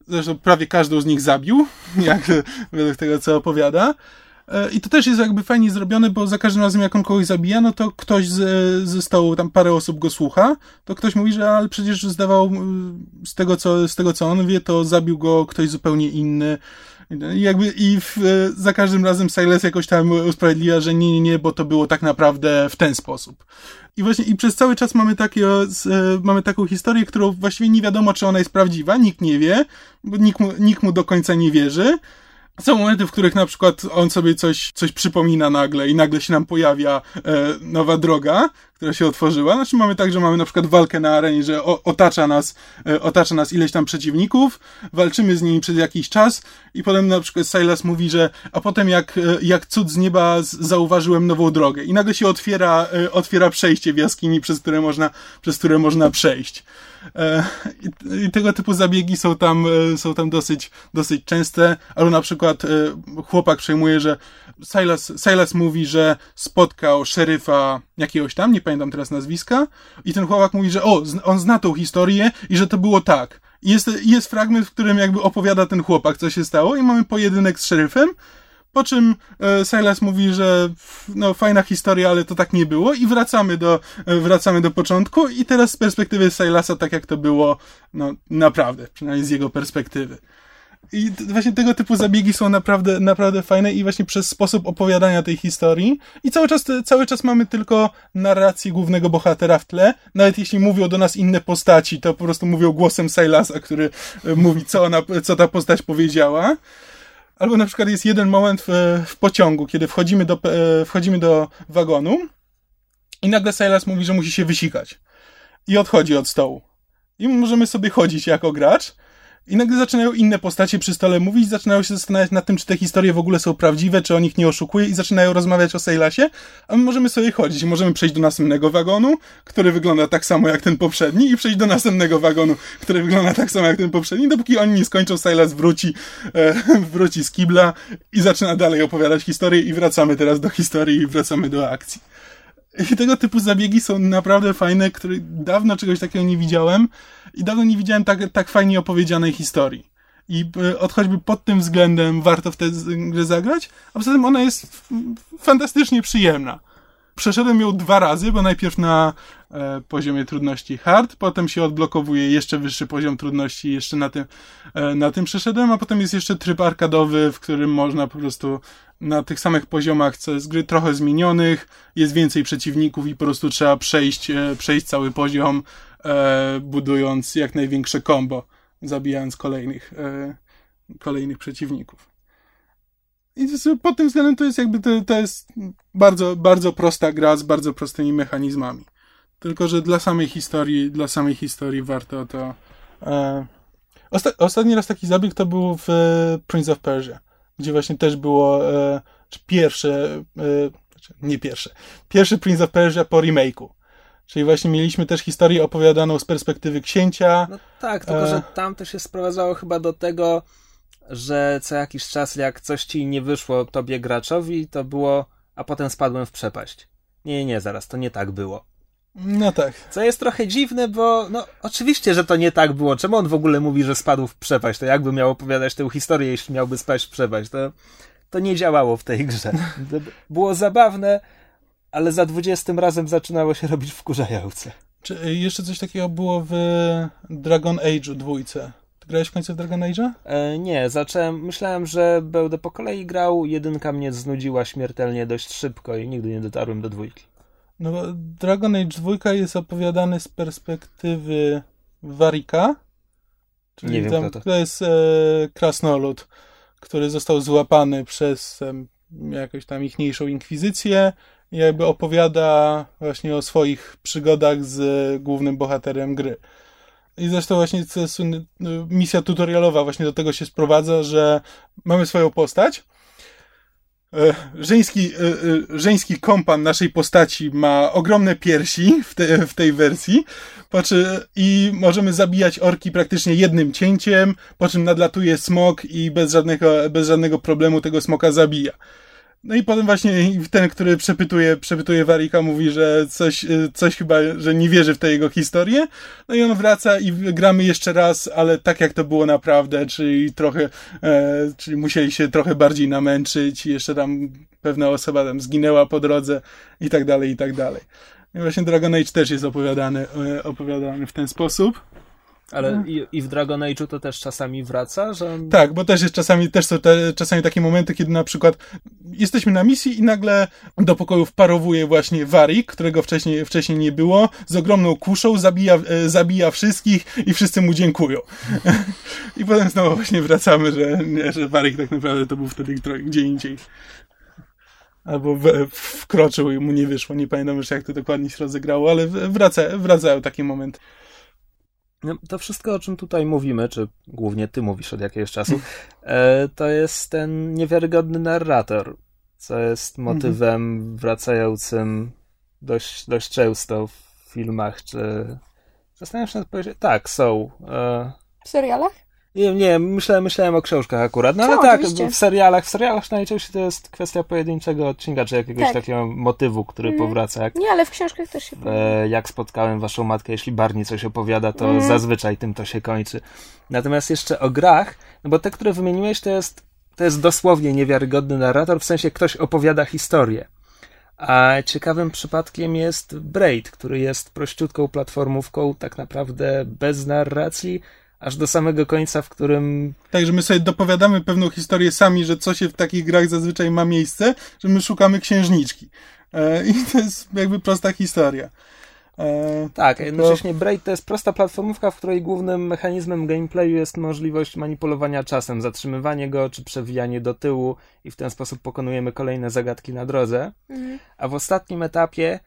Zresztą prawie każdą z nich zabił, (laughs) jak według tego, co opowiada. E, I to też jest jakby fajnie zrobione, bo za każdym razem, jak on kogoś zabija, no to ktoś z, ze stołu, tam parę osób go słucha, to ktoś mówi, że ale przecież zdawał z tego, co, z tego, co on wie, to zabił go ktoś zupełnie inny. I jakby i w, za każdym razem Silas jakoś tam usprawiedliwia, że nie, nie, nie, bo to było tak naprawdę w ten sposób. I właśnie i przez cały czas mamy takie, e, mamy taką historię, którą właściwie nie wiadomo, czy ona jest prawdziwa, nikt nie wie, bo nikt mu, nikt mu do końca nie wierzy. Są momenty, w których na przykład on sobie coś, coś przypomina nagle i nagle się nam pojawia e, nowa droga, która się otworzyła. Znaczy mamy tak, że mamy na przykład walkę na arenie, że o, otacza nas, e, otacza nas ileś tam przeciwników, walczymy z nimi przez jakiś czas i potem na przykład Silas mówi, że a potem jak, e, jak cud z nieba z, zauważyłem nową drogę i nagle się otwiera, e, otwiera przejście w jaskini, przez które można, przez które można przejść. E, I, tego typu zabiegi są tam, e, są tam dosyć, dosyć częste, albo na przykład e, chłopak przejmuje, że Silas, Silas mówi, że spotkał szeryfa jakiegoś tam, nie pamiętam teraz nazwiska, i ten chłopak mówi, że o, on zna tą historię i że to było tak. I jest, jest fragment, w którym jakby opowiada ten chłopak, co się stało, i mamy pojedynek z szeryfem, po czym e, Silas mówi, że no fajna historia, ale to tak nie było i wracamy do, e, wracamy do początku i teraz z perspektywy Silasa tak jak to było, no naprawdę, przynajmniej z jego perspektywy. I właśnie tego typu zabiegi są naprawdę, naprawdę fajne i właśnie przez sposób opowiadania tej historii. I cały czas, cały czas mamy tylko narrację głównego bohatera w tle. Nawet jeśli mówią do nas inne postaci, to po prostu mówią głosem Silasa, który e, mówi, co, ona, co ta postać powiedziała. Albo na przykład jest jeden moment w, w pociągu, kiedy wchodzimy do, e, wchodzimy do wagonu i nagle Silas mówi, że musi się wysikać. I odchodzi od stołu. I możemy sobie chodzić jako gracz, i nagle zaczynają inne postacie przy stole mówić, zaczynają się zastanawiać nad tym, czy te historie w ogóle są prawdziwe, czy on ich nie oszukuje i zaczynają rozmawiać o Sejlasie, a my możemy sobie chodzić. Możemy przejść do następnego wagonu, który wygląda tak samo jak ten poprzedni i przejść do następnego wagonu, który wygląda tak samo jak ten poprzedni, dopóki oni nie skończą, Sejlas wróci, e, (laughs) wróci z kibla i zaczyna dalej opowiadać historię i wracamy teraz do historii i wracamy do akcji. I tego typu zabiegi są naprawdę fajne, które dawno czegoś takiego nie widziałem i dawno nie widziałem tak, tak fajnie opowiedzianej historii. I e, od choćby pod tym względem warto w tę grę zagrać, a poza tym ona jest fantastycznie przyjemna. Przeszedłem ją dwa razy, bo najpierw na e, poziomie trudności hard, potem się odblokowuje jeszcze wyższy poziom trudności, jeszcze na tym, e, na tym przeszedłem, a potem jest jeszcze tryb arkadowy, w którym można po prostu na tych samych poziomach, co jest gry trochę zmienionych, jest więcej przeciwników i po prostu trzeba przejść, e, przejść cały poziom, e, budując jak największe combo, zabijając kolejnych, e, kolejnych przeciwników. I pod tym względem to jest jakby, to, to jest bardzo, bardzo prosta gra z bardzo prostymi mechanizmami. Tylko, że dla samej historii, dla samej historii warto to... E... Osta ostatni raz taki zabieg to był w Prince of Persia gdzie właśnie też było e, pierwsze, e, znaczy nie pierwsze, pierwszy Prince of Persia po remake'u. Czyli właśnie mieliśmy też historię opowiadaną z perspektywy księcia. No tak, tylko e... że tam to się sprowadzało chyba do tego, że co jakiś czas jak coś ci nie wyszło tobie graczowi, to było, a potem spadłem w przepaść. Nie, nie, zaraz, to nie tak było. No tak. Co jest trochę dziwne, bo no oczywiście, że to nie tak było. Czemu on w ogóle mówi, że spadł w przepaść? To jakby miał opowiadać tę historię, jeśli miałby spaść w przepaść? To, to nie działało w tej grze. (laughs) To było zabawne, ale za dwudziestym razem zaczynało się robić wkurzające. Czy y, jeszcze coś takiego było w Dragon Age dwójce? Grałeś w końcu w Dragon Age'a? E, nie, zacząłem, myślałem, że będę po kolei grał, jedynka mnie znudziła śmiertelnie dość szybko i nigdy nie dotarłem do dwójki. No Dragon Age 2 jest opowiadany z perspektywy Warika, czyli nie wiem, tam, to. to jest e, krasnolud, który został złapany przez e, jakąś tam ichniejszą inkwizycję i jakby opowiada właśnie o swoich przygodach z głównym bohaterem gry. I zresztą właśnie misja tutorialowa właśnie do tego się sprowadza, że mamy swoją postać, e, Żeński, e, e, żeński kompan naszej postaci ma ogromne piersi w, te, w tej wersji po i możemy zabijać orki praktycznie jednym cięciem, po czym nadlatuje smok i bez żadnego, bez żadnego problemu tego smoka zabija. No i potem właśnie ten, który przepytuje, przepytuje Warika, mówi, że coś, y, coś chyba, że nie wierzy w tę jego historię. No i on wraca i gramy jeszcze raz, ale tak jak to było naprawdę, czyli trochę, e, czyli musieli się trochę bardziej namęczyć i jeszcze tam pewna osoba tam zginęła po drodze i tak dalej, i tak dalej. I właśnie Dragon Age też jest opowiadany, e, opowiadany w ten sposób. Ale i, i w Dragon Age'u to też czasami wraca, że... Tak, bo też jest czasami, też są te, czasami takie momenty, kiedy na przykład jesteśmy na misji i nagle do pokoju wparowuje właśnie Warik, którego wcześniej, wcześniej nie było, z ogromną kuszą, zabija, e, zabija wszystkich i wszyscy mu dziękują. (laughs) I potem znowu właśnie wracamy, że, nie, że Warik tak naprawdę to był wtedy gdzie indziej. Albo wkroczył i mu nie wyszło. Nie pamiętam już, jak to dokładnie się rozegrało, ale wraca, wracają takie momenty. No, to wszystko, o czym tutaj mówimy, czy głównie ty mówisz od jakiegoś czasu, e, to jest ten niewiarygodny narrator, co jest mhm. motywem wracającym dość, dość często w filmach, czy... Zastanawiam się nad powiedzieć... Tak, są. E... W serialach? Nie, nie myślałem, myślałem o książkach akurat. No ale tak, oczywiście. w serialach, w serialach najczęściej to jest kwestia pojedynczego odcinka, czy jakiegoś tak. takiego motywu, który mm. powraca. Jak, nie, ale w książkach też się e, Jak spotkałem waszą matkę, jeśli Barney coś opowiada, to mm. zazwyczaj tym to się kończy. Natomiast jeszcze o grach, no bo te, które wymieniłeś, to jest, to jest dosłownie niewiarygodny narrator, w sensie ktoś opowiada historię. A ciekawym przypadkiem jest Braid, który jest prościutką platformówką, tak naprawdę bez narracji, aż do samego końca, w którym... Tak, że my sobie dopowiadamy pewną historię sami, że co się w takich grach zazwyczaj ma miejsce, że my szukamy księżniczki. E, I to jest jakby prosta historia. E, tak, jednocześnie to... Braid to jest prosta platformówka, w której głównym mechanizmem gameplayu jest możliwość manipulowania czasem, zatrzymywanie go czy przewijanie do tyłu i w ten sposób pokonujemy kolejne zagadki na drodze. Mhm. A w ostatnim etapie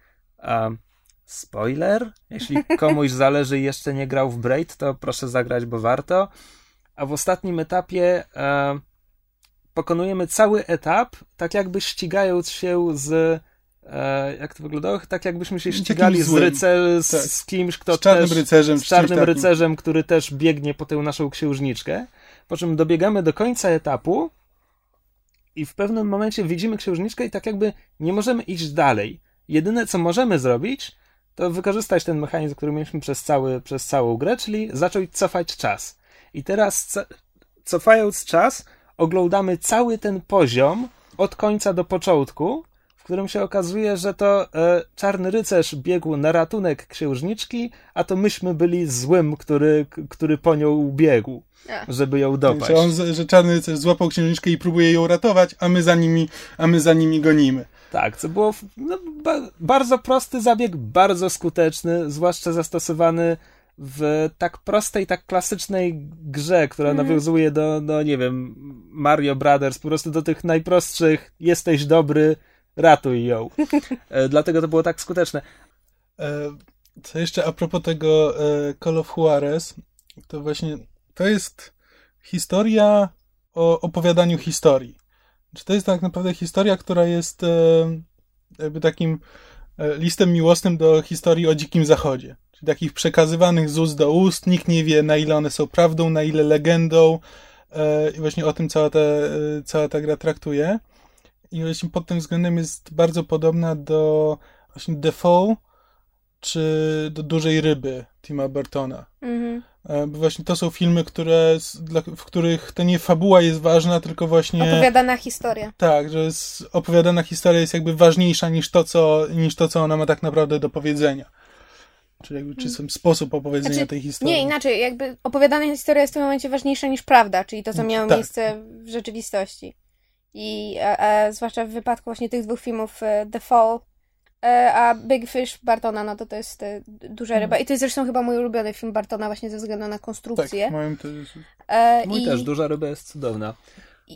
Spoiler, jeśli komuś zależy i jeszcze nie grał w Braid, to proszę zagrać, bo warto. A w ostatnim etapie e, pokonujemy cały etap, tak jakby ścigając się z e, jak to wyglądało? Tak jakbyśmy się ścigali z, rycer, z, tak. z kimś, kto z czarnym też, rycerzem, z czarnym rycerzem, który też biegnie po tę naszą księżniczkę. Po czym dobiegamy do końca etapu i w pewnym momencie widzimy księżniczkę i tak jakby nie możemy iść dalej. Jedyne, co możemy zrobić, to wykorzystać ten mechanizm, który mieliśmy przez, cały, przez całą grę, czyli zacząć cofać czas. I teraz, cofając czas, oglądamy cały ten poziom od końca do początku, w którym się okazuje, że to e, czarny rycerz biegł na ratunek księżniczki, a to myśmy byli złym, który, który po nią biegł, żeby ją dopaść. Że, on, że czarny rycerz złapał księżniczkę i próbuje ją ratować, a my za nimi, a my za nimi gonimy. Tak, co było no, ba bardzo prosty zabieg, bardzo skuteczny, zwłaszcza zastosowany w tak prostej, tak klasycznej grze, która mm. nawiązuje do, no nie wiem, Mario Brothers, po prostu do tych najprostszych, jesteś dobry, ratuj ją. (laughs) E, dlatego to było tak skuteczne. E, co jeszcze a propos tego e, Call of Juarez, to właśnie to jest historia o opowiadaniu historii. Czy to jest tak naprawdę historia, która jest e, jakby takim e, listem miłosnym do historii o Dzikim Zachodzie. Czyli takich przekazywanych z ust do ust. Nikt nie wie, na ile one są prawdą, na ile legendą. E, I właśnie o tym cała ta, cała ta gra traktuje. I właśnie pod tym względem jest bardzo podobna do właśnie Defoe, czy do Dużej Ryby Tima Burtona. Mhm. E, Bo właśnie to są filmy, które, w których to nie fabuła jest ważna, tylko właśnie... Opowiadana historia. Tak, że opowiadana historia jest jakby ważniejsza niż to, co, niż to, co ona ma tak naprawdę do powiedzenia. Czyli jakby, czy sam sposób opowiedzenia Znaczy, tej historii. Nie, inaczej, jakby opowiadana historia jest w tym momencie ważniejsza niż prawda, czyli to, co miało Tak. miejsce w rzeczywistości. I a, a, zwłaszcza w wypadku właśnie tych dwóch filmów e, The Fall a Big Fish Bartona, no to to jest e, duża ryba. I to jest zresztą chyba mój ulubiony film Bartona właśnie ze względu na tak, konstrukcję. moim to jest... E, Mój i, też, duża ryba jest cudowna.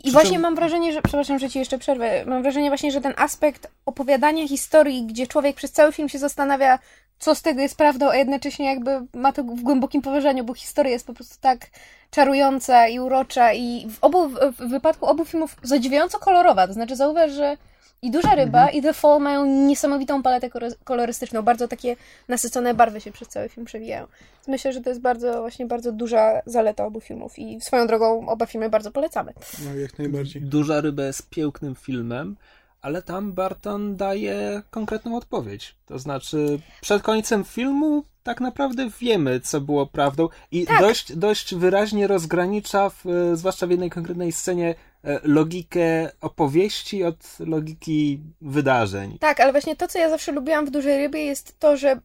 I właśnie mam wrażenie, że, przepraszam, że ci jeszcze przerwę, mam wrażenie właśnie, że ten aspekt opowiadania historii, gdzie człowiek przez cały film się zastanawia, co z tego jest prawdą, a jednocześnie jakby ma to w głębokim poważaniu, bo historia jest po prostu tak czarująca i urocza i w obu, w wypadku obu filmów zadziwiająco kolorowa, to znaczy zauważ, że i Duża Ryba i The Fall mają niesamowitą paletę kolo- kolorystyczną, bardzo takie nasycone barwy się przez cały film przewijają. Więc Myślę, że to jest bardzo, właśnie bardzo duża zaleta obu filmów i swoją drogą oba filmy bardzo polecamy. No, jak najbardziej. Duża ryba jest pięknym filmem, ale tam Barton daje konkretną odpowiedź. To znaczy, przed końcem filmu tak naprawdę wiemy, co było prawdą i Tak. dość, dość wyraźnie rozgranicza, w, e, zwłaszcza w jednej konkretnej scenie, e, logikę opowieści od logiki wydarzeń. Tak, ale właśnie to, co ja zawsze lubiłam w Dużej Rybie, jest to, że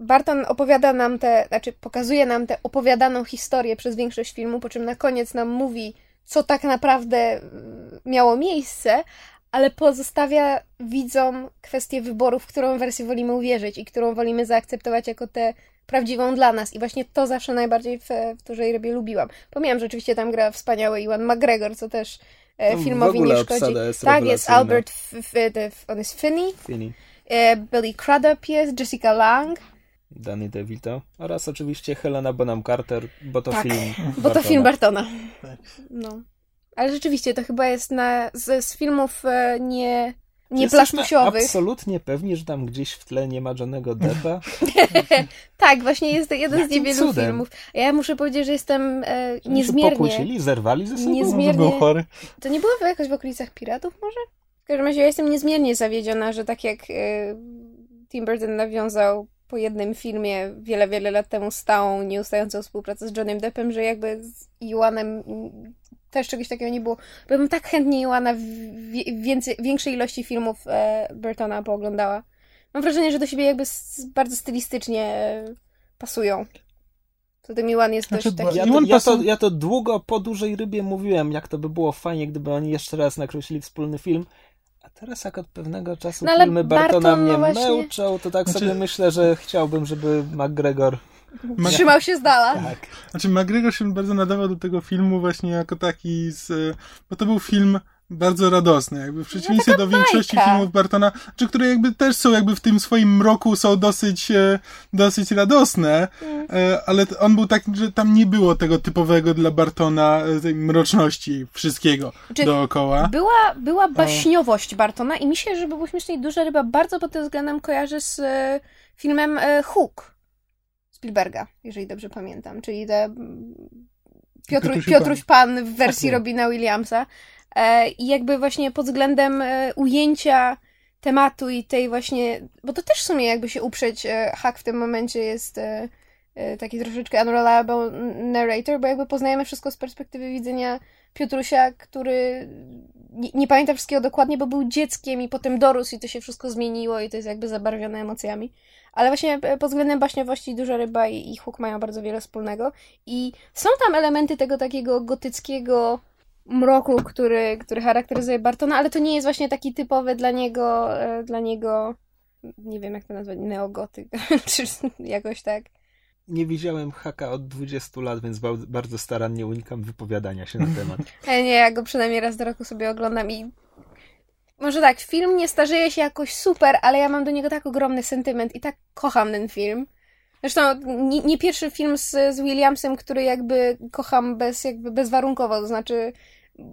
Barton opowiada nam te, znaczy pokazuje nam tę opowiadaną historię przez większość filmu, po czym na koniec nam mówi, co tak naprawdę mm, miało miejsce, ale pozostawia widzom kwestię wyboru, w którą wersję wolimy uwierzyć i którą wolimy zaakceptować jako tę prawdziwą dla nas. I właśnie to zawsze najbardziej w, w Dużej Rybie lubiłam. Pomijam, że oczywiście tam gra wspaniały Iwan McGregor, co też e, filmowi nie szkodzi. jest tak, jest. Albert, F- F- F- on jest Finney, Fini, e, Billy Crudup jest, Jessica Lang, Danny DeVito oraz oczywiście Helena Bonham Carter, bo to Tak, film bo to Bartona. film Bartona. No. Ale rzeczywiście, to chyba jest na, z, z filmów e, nie, nie Jesteśmy plasztusiowych. absolutnie pewni, że tam gdzieś w tle nie ma Johnego Deppa. (laughs) Tak, właśnie jest to jeden z Jakim niewielu cudem? filmów. Ja muszę powiedzieć, że jestem e, Oni się niezmiernie... pokłócili, zerwali ze sobą. Niezmiernie- był chory. To nie było jakoś w okolicach Piratów może? W każdym razie ja jestem niezmiernie zawiedziona, że tak jak e, Tim Burton nawiązał po jednym filmie wiele, wiele lat temu stałą, nieustającą współpracę z Johnnym Deppem, że jakby z Iwanem też czegoś takiego nie było. Bo bym tak chętnie w wie- więcej, większej ilości filmów e, Burtona pooglądała. Mam wrażenie, że do siebie jakby bardzo stylistycznie e, pasują. Zatem Iwan jest dość Znaczy, bo taki... Ja to, ja, to, ja to długo po dużej rybie mówiłem, jak to by było fajnie, gdyby oni jeszcze raz nakreślili wspólny film. A teraz jak od pewnego czasu No filmy Bartona Barton, no mnie właśnie- męczą, to tak Znaczy- sobie myślę, że chciałbym, żeby McGregor... Ma- Trzymał się z dala. Tak. Znaczy, McGregor się bardzo nadawał do tego filmu właśnie jako taki z... Bo to był film bardzo radosny, jakby w przeciwieństwie do większości bajka. filmów Bartona, czy które jakby też są jakby w tym swoim mroku są dosyć, e, dosyć radosne, e, ale on był taki, że tam nie było tego typowego dla Bartona e, tej mroczności wszystkiego Czy- dookoła. Była, była baśniowość Bartona i mi się, żeby było śmieszniej, Duża Ryba bardzo pod tym względem kojarzy z e, filmem Hook Spielberga, jeżeli dobrze pamiętam, czyli te mm, Piotruś, Pan w wersji Tak. Robina Williamsa e, i jakby właśnie pod względem e, ujęcia tematu i tej właśnie, bo to też w sumie jakby się uprzeć, e, Hack w tym momencie jest taki troszeczkę unreliable narrator, bo jakby poznajemy wszystko z perspektywy widzenia Piotrusia, który nie, nie pamięta wszystkiego dokładnie, bo był dzieckiem i potem dorósł i to się wszystko zmieniło i to jest jakby zabarwione emocjami. Ale właśnie e, pod względem baśniowości Duża Ryba i, i Hook mają bardzo wiele wspólnego i są tam elementy tego takiego gotyckiego mroku, który, który charakteryzuje Bartona, ale to nie jest właśnie taki typowy dla niego, e, dla niego nie wiem jak to nazwać, neogotyk, (laughs) czy jakoś tak. Nie widziałem haka od 20 lat, więc ba- bardzo starannie unikam wypowiadania się na temat. Ale (laughs) nie, ja go przynajmniej raz do roku sobie oglądam i może tak, film nie starzeje się jakoś super, ale ja mam do niego tak ogromny sentyment i tak kocham ten film. Zresztą nie, nie pierwszy film z, z Williamsem, który jakby kocham bez, jakby bezwarunkowo, to znaczy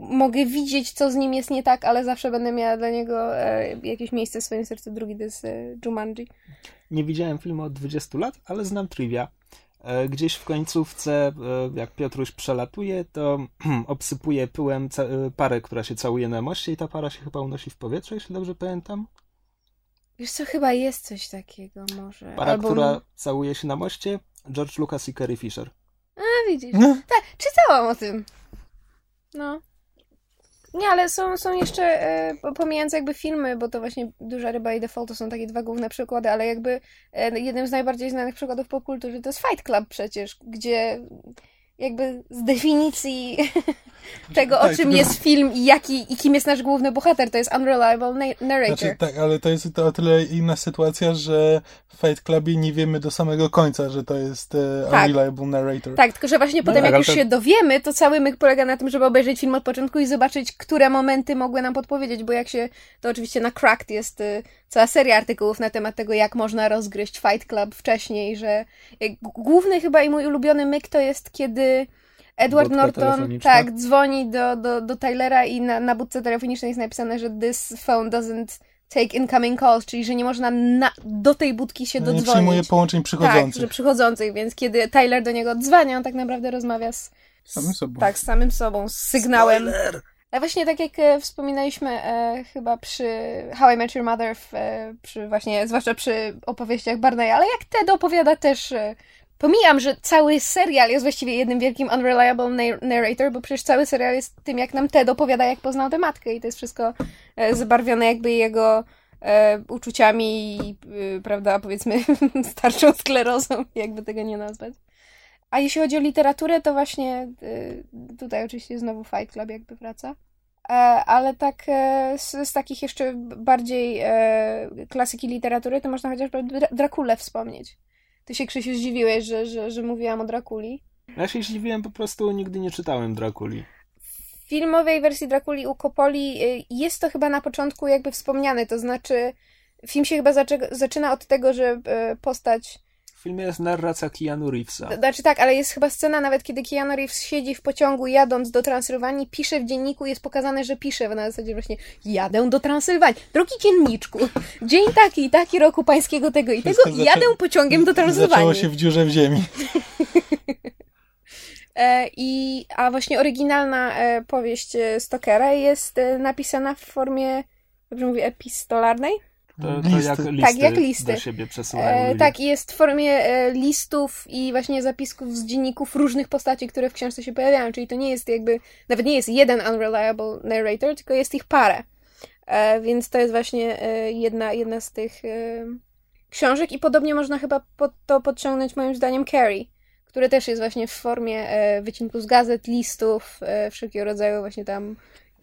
mogę widzieć, co z nim jest nie tak, ale zawsze będę miała dla niego e, jakieś miejsce w swoim sercu. Drugi to jest e, Jumanji. Nie widziałem filmu od 20 lat, ale znam trivia. E, gdzieś w końcówce, e, jak Piotruś przelatuje, to (clears throat) obsypuje pyłem e, parę, która się całuje na moście i ta para się chyba unosi w powietrze, jeśli dobrze pamiętam. Wiesz co, chyba jest coś takiego może. Para, Albo... która całuje się na moście, George Lucas i Carrie Fisher. A, widzisz. No. Tak, czytałam o tym. No. Nie, ale są, są jeszcze, e, pomijając jakby filmy, bo to właśnie Duża Ryba i Default to są takie dwa główne przykłady, ale jakby e, jednym z najbardziej znanych przykładów popkultury to jest Fight Club przecież, gdzie jakby z definicji (laughs) tego, o Tak, czym tylko- jest film i, jaki, i kim jest nasz główny bohater, to jest unreliable na- narrator. Znaczy, tak, ale to jest to o tyle inna sytuacja, że w Fight Clubie nie wiemy do samego końca, że to jest e, Tak. unreliable narrator. Tak, tylko że właśnie potem tak, jak już to- się dowiemy, to cały myk polega na tym, żeby obejrzeć film od początku i zobaczyć, które momenty mogły nam podpowiedzieć, bo jak się, to oczywiście na Cracked jest y, cała seria artykułów na temat tego, jak można rozgryźć Fight Club wcześniej, że y, główny chyba i mój ulubiony myk to jest, kiedy Edward Budka Norton tak, dzwoni do, do, do Tylera i na, na budce telefonicznej jest napisane, że this phone doesn't take incoming calls, czyli że nie można na, do tej budki się nie dodzwonić. przyjmuje połączeń Tak, przychodzących. że przychodzących, więc kiedy Tyler do niego odzwania, on tak naprawdę rozmawia z, Samym sobą. tak, z samym sobą, z sygnałem. A właśnie tak jak e, wspominaliśmy e, chyba przy How I Met Your Mother, w, e, przy właśnie, zwłaszcza przy opowieściach Barneya, ale jak Ted opowiada też, e, pomijam, że cały serial jest właściwie jednym wielkim unreliable na- narrator, bo przecież cały serial jest tym, jak nam Ted opowiada, jak poznał tę matkę i to jest wszystko e, zbarwione jakby jego e, uczuciami i, e, prawda, powiedzmy (laughs) starczą sklerozą, jakby tego nie nazwać. A jeśli chodzi o literaturę, to właśnie tutaj oczywiście znowu Fight Club jakby wraca. Ale tak z, z takich jeszcze bardziej klasyki literatury, to można chociażby Dra- Drakulę wspomnieć. Ty się, Krzysiu, zdziwiłeś, że, że, że mówiłam o Drakuli. Ja się zdziwiłem, po prostu nigdy nie czytałem Drakuli. W filmowej wersji Drakuli u Coppoli y, jest to chyba na początku jakby wspomniane, to znaczy film się chyba zaczyna od tego, że y, postać filmie jest narracja Keanu Reevesa. Znaczy tak, ale jest chyba scena nawet, kiedy Keanu Reeves siedzi w pociągu jadąc do Transylwanii, pisze w dzienniku, jest pokazane, że pisze na zasadzie właśnie jadę do Transylwanii. Drogi dzienniczku, (laughs) dzień taki i taki roku pańskiego tego i tego Wszystko i zaczę- jadę pociągiem do Zaczęło Transylwanii. się w dziurze w ziemi. (laughs) E, I, a właśnie oryginalna e, powieść e, Stokera jest napisana w formie, dobrze mówię, epistolarnej? To, to jak Tak, jak listy. do siebie przesyłają E, tak, jest w formie e, listów i właśnie zapisków z dzienników różnych postaci, które w książce się pojawiają, czyli to nie jest jakby, nawet nie jest jeden unreliable narrator, tylko jest ich parę. E, więc to jest właśnie e, jedna, jedna z tych e, książek i podobnie można chyba pod to podciągnąć moim zdaniem Carrie, które też jest właśnie w formie wycinków z gazet, listów, wszelkiego rodzaju właśnie tam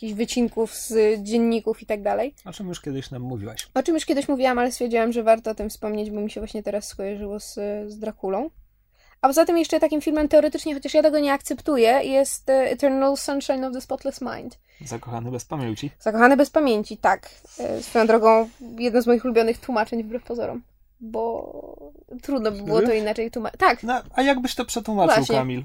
jakichś wycinków z dzienników i tak dalej. O czym już kiedyś nam mówiłaś. O czym już kiedyś mówiłam, ale stwierdziłam, że warto o tym wspomnieć, bo mi się właśnie teraz skojarzyło z, z Drakulą. A poza tym jeszcze takim filmem teoretycznie, chociaż ja tego nie akceptuję, jest e, Eternal Sunshine of the Spotless Mind. Zakochany bez pamięci. Zakochany bez pamięci, tak. E, Swoją drogą, jedno z moich ulubionych tłumaczeń wbrew pozorom. Bo trudno by było to inaczej tłumaczyć. Tak, No, a jakbyś to przetłumaczył, Właśnie. Kamil?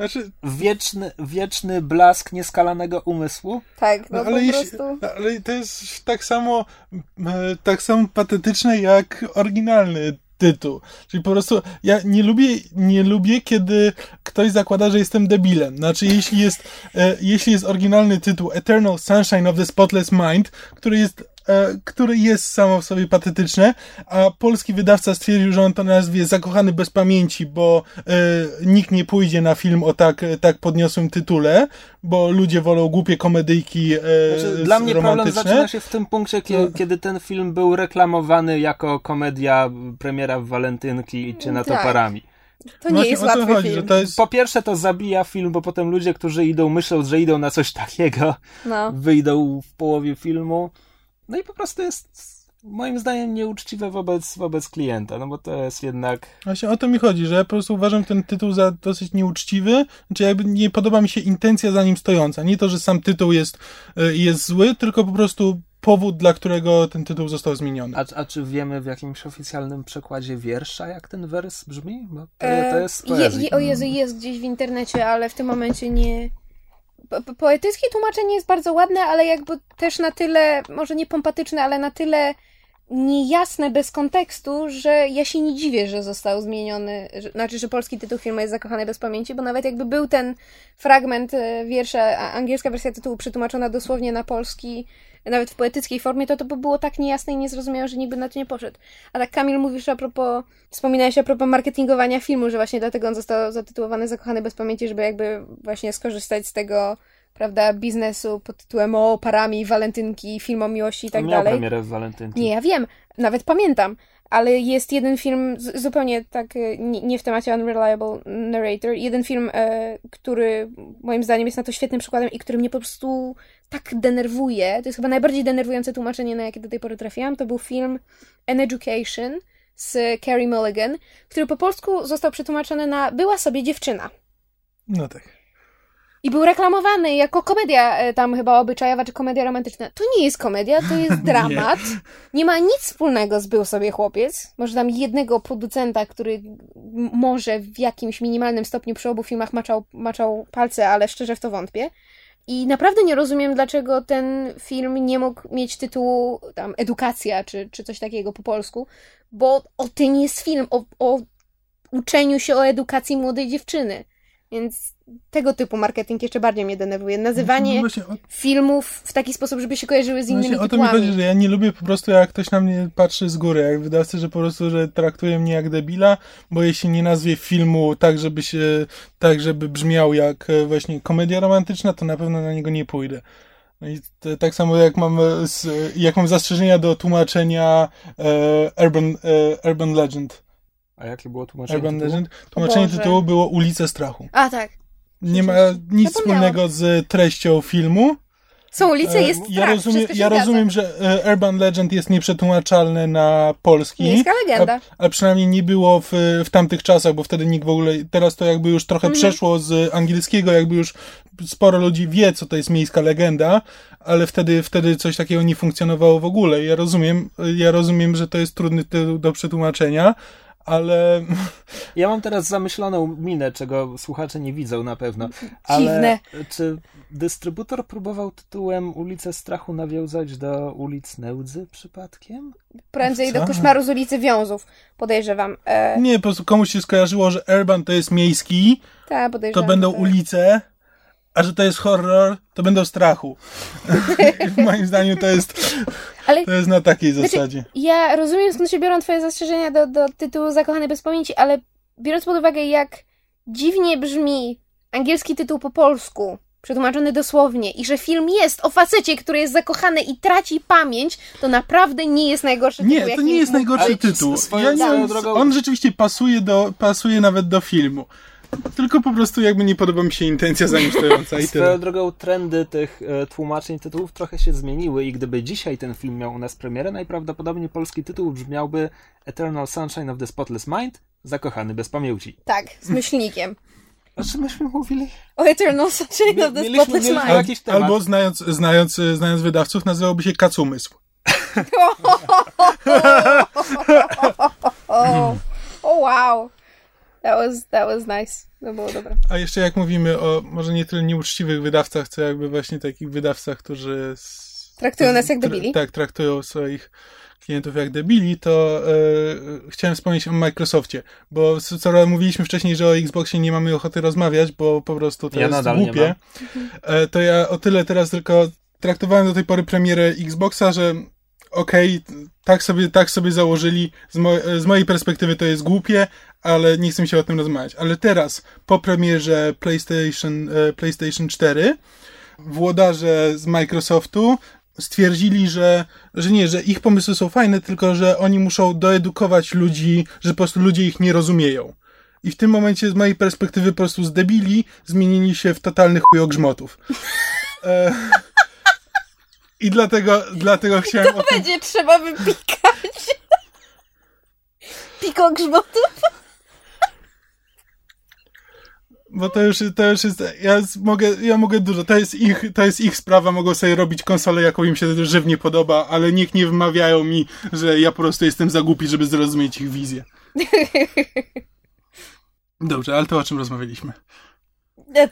Znaczy, Wieczny, wieczny blask nieskalanego umysłu? tak, no, no, po ale, jeśli, prostu. ale to jest tak samo, e, tak samo patetyczne jak oryginalny tytuł. Czyli po prostu ja nie lubię, nie lubię, kiedy ktoś zakłada, że jestem debilem. Znaczy, jeśli jest, e, jeśli jest oryginalny tytuł Eternal Sunshine of the Spotless Mind, który jest, e, który jest samo w sobie patetyczne, a polski wydawca stwierdził, że on to nazwie Zakochany bez pamięci, bo e, nikt nie pójdzie na film o tak, tak podniosłym tytule, bo ludzie wolą głupie komedyjki e, Znaczy, dla mnie problem zaczyna się w tym punkcie, kie- To- kiedy ten film był reklamowany jako komedia, premiera w walentynki i czy na to Tak. parami. To nie Właśnie jest o to łatwy chodzi, film. jest... Po pierwsze to zabija film, bo potem ludzie, którzy idą, myślą, że idą na coś takiego, No. wyjdą w połowie filmu. No i po prostu jest moim zdaniem nieuczciwe wobec, wobec klienta, no bo to jest jednak... Właśnie o to mi chodzi, że ja po prostu uważam ten tytuł za dosyć nieuczciwy, znaczy jakby nie podoba mi się intencja za nim stojąca. Nie to, że sam tytuł jest, y, jest zły, tylko po prostu powód, dla którego ten tytuł został zmieniony. A, a czy wiemy w jakimś oficjalnym przekładzie wiersza, jak ten wers brzmi? Bo to, E, to jest z je, poezji. je, o Jezu, jest gdzieś w internecie, ale w tym momencie nie. Po- po- poetyckie tłumaczenie jest bardzo ładne, ale jakby też na tyle, może nie pompatyczne, ale na tyle niejasne bez kontekstu, że ja się nie dziwię, że został zmieniony, że, znaczy, że polski tytuł filmu jest Zakochany bez pamięci, bo nawet jakby był ten fragment e, wiersza, angielska wersja tytułu przetłumaczona dosłownie na polski, nawet w poetyckiej formie, to to by było tak niejasne i niezrozumiałe, że nikt by na to nie poszedł. A tak Kamil mówisz a propos, wspominałeś a propos marketingowania filmu, że właśnie dlatego on został zatytułowany Zakochany bez pamięci, żeby jakby właśnie skorzystać z tego, prawda, biznesu pod tytułem o parami, walentynki, film o miłości i tak Miał dalej. premierę w Walentynki. Nie, ja wiem, nawet pamiętam, ale jest jeden film, zupełnie tak e, nie, nie w temacie Unreliable Narrator, jeden film, e, który moim zdaniem jest na to świetnym przykładem i który mnie po prostu tak denerwuje. To jest chyba najbardziej denerwujące tłumaczenie, na jakie do tej pory trafiłam. To był film An Education z Carrie Mulligan, który po polsku został przetłumaczony na Była sobie dziewczyna. No tak. I był reklamowany jako komedia e, tam chyba obyczajowa, czy komedia romantyczna. To nie jest komedia, to jest (laughs) dramat. nie. ma nic wspólnego z Był sobie chłopiec. Może tam jednego producenta, który może w jakimś minimalnym stopniu przy obu filmach maczał, maczał palce, ale szczerze w to wątpię. I naprawdę nie rozumiem, dlaczego ten film nie mógł mieć tytułu tam Edukacja, czy, czy coś takiego po polsku, bo o tym jest film, o, o uczeniu się o edukacji młodej dziewczyny. Więc tego typu marketing jeszcze bardziej mnie denerwuje. Nazywanie No o, filmów w taki sposób, żeby się kojarzyły z innymi właśnie o to mi chodzi, że ja nie lubię po prostu jak ktoś na mnie patrzy z góry, jak wydawcy, że po prostu, że traktuje mnie jak debila, bo jeśli nie nazwie filmu tak, żeby się, tak, żeby brzmiał jak e, właśnie komedia romantyczna, to na pewno na niego nie pójdę. No i t- tak samo jak mam, e, z, jak mam zastrzeżenia do tłumaczenia e, Urban, e, Urban Legend. A jakie było tłumaczenie Urban tytułu? Legend. Tłumaczenie Boże. tytułu było Ulice Strachu. A tak. Nie ma nic wspólnego z treścią filmu. Są ulice, E, jest ja strach, rozumiem, wszystko się ja rozumiem, że e, Urban Legend jest nieprzetłumaczalny na polski. Miejska legenda. A, a przynajmniej nie było w, w tamtych czasach, bo wtedy nikt w ogóle. Teraz to jakby już trochę Mhm. przeszło z angielskiego, jakby już sporo ludzi wie, co to jest miejska legenda, ale wtedy, wtedy coś takiego nie funkcjonowało w ogóle. Ja rozumiem, ja rozumiem, że to jest trudny tytuł do przetłumaczenia, ale Ja mam teraz zamyśloną minę, czego słuchacze nie widzą na pewno. Ale Dziwne. czy dystrybutor próbował tytułem Ulice Strachu nawiązać do ulic Nełdzy przypadkiem? Prędzej do Co? koszmaru z ulicy Wiązów, podejrzewam. E, nie, po prostu komuś się skojarzyło, że Urban to jest miejski, ta, to będą tak. ulice, a że to jest horror, to będą strachu. (laughs) Moim zdaniem to jest, Ale to jest na takiej Znaczy, zasadzie. ja rozumiem, skąd się biorą twoje zastrzeżenia do, do tytułu Zakochany bez pamięci, ale biorąc pod uwagę, jak dziwnie brzmi angielski tytuł po polsku, przetłumaczony dosłownie, i że film jest o facecie, który jest zakochany i traci pamięć, to naprawdę nie jest najgorszy tytuł. Nie, to nie jest najgorszy tytuł. Ja nie, on, on rzeczywiście pasuje, do, pasuje nawet do filmu. Tylko po prostu jakby nie podoba mi się intencja za nim stojąca i Swoją tyle. drogą trendy tych e, tłumaczeń tytułów trochę się zmieniły i gdyby dzisiaj ten film miał u nas premierę, najprawdopodobniej polski tytuł brzmiałby Eternal Sunshine of the Spotless Mind, Zakochany bez pamięci. Tak, z myślnikiem. O czym myśmy mówili? O Eternal Sunshine of the Mieliśmy- Spotless mieliśmy Mind. jakiś temat. Albo znając, znając, znając wydawców, nazywałby się Kacumysł. O, o wow. That was, that was nice. To było dobre. A jeszcze jak mówimy o może nie tyle nieuczciwych wydawcach, co jakby właśnie takich wydawcach, którzy... s- Traktują nas jak tra- debili. Tak, traktują swoich klientów jak debili, to e, chciałem wspomnieć o Microsoftie, bo co mówiliśmy wcześniej, że o Xboxie nie mamy ochoty rozmawiać, bo po prostu to Ja jest nadal nie głupie. E, to ja o tyle teraz tylko traktowałem do tej pory premierę Xboxa, że okej, tak, sobie, tak sobie założyli, z, mo- z mojej perspektywy to jest głupie, ale nie chcę się o tym rozmawiać. Ale teraz, po premierze PlayStation, e, PlayStation 4, włodarze z Microsoftu stwierdzili, że, że nie, że ich pomysły są fajne, tylko że oni muszą doedukować ludzi, że po prostu ludzie ich nie rozumieją. I w tym momencie z mojej perspektywy po prostu z debili zmienili się w totalnych chujogrzmotów. E, (laughs) I dlatego, dlatego chciałem o tym Będzie trzeba wypikać. Piko grzmotu. Bo to już, to już jest, ja mogę, ja mogę dużo, to jest ich, to jest ich sprawa, mogą sobie robić konsolę, jaką im się żywnie podoba, ale niech nie wmawiają mi, że ja po prostu jestem za głupi, żeby zrozumieć ich wizję. Dobrze, ale to o czym rozmawialiśmy?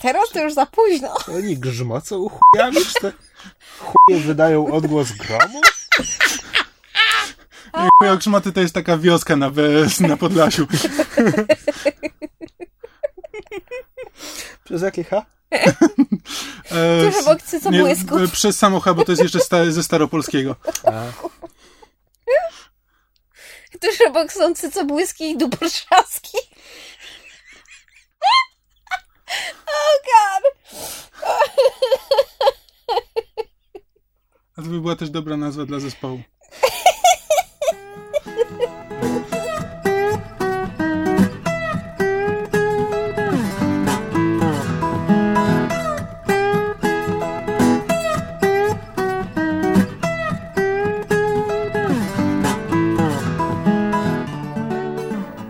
Teraz to już za późno. Oni grzmocą chujami, czy chuje wydają odgłos gromu? (laughs) Jak Szmaty to jest taka wioska na, na Podlasiu. Przez jakie H? Tuż obok cycobłysków. nie, e, Przez samocha, bo to jest jeszcze sta, ze staropolskiego. A, Tuż obok są cycobłyski i dupotrzaski. (laughs) Oh god! (laughs) A to by była też dobra nazwa dla zespołu.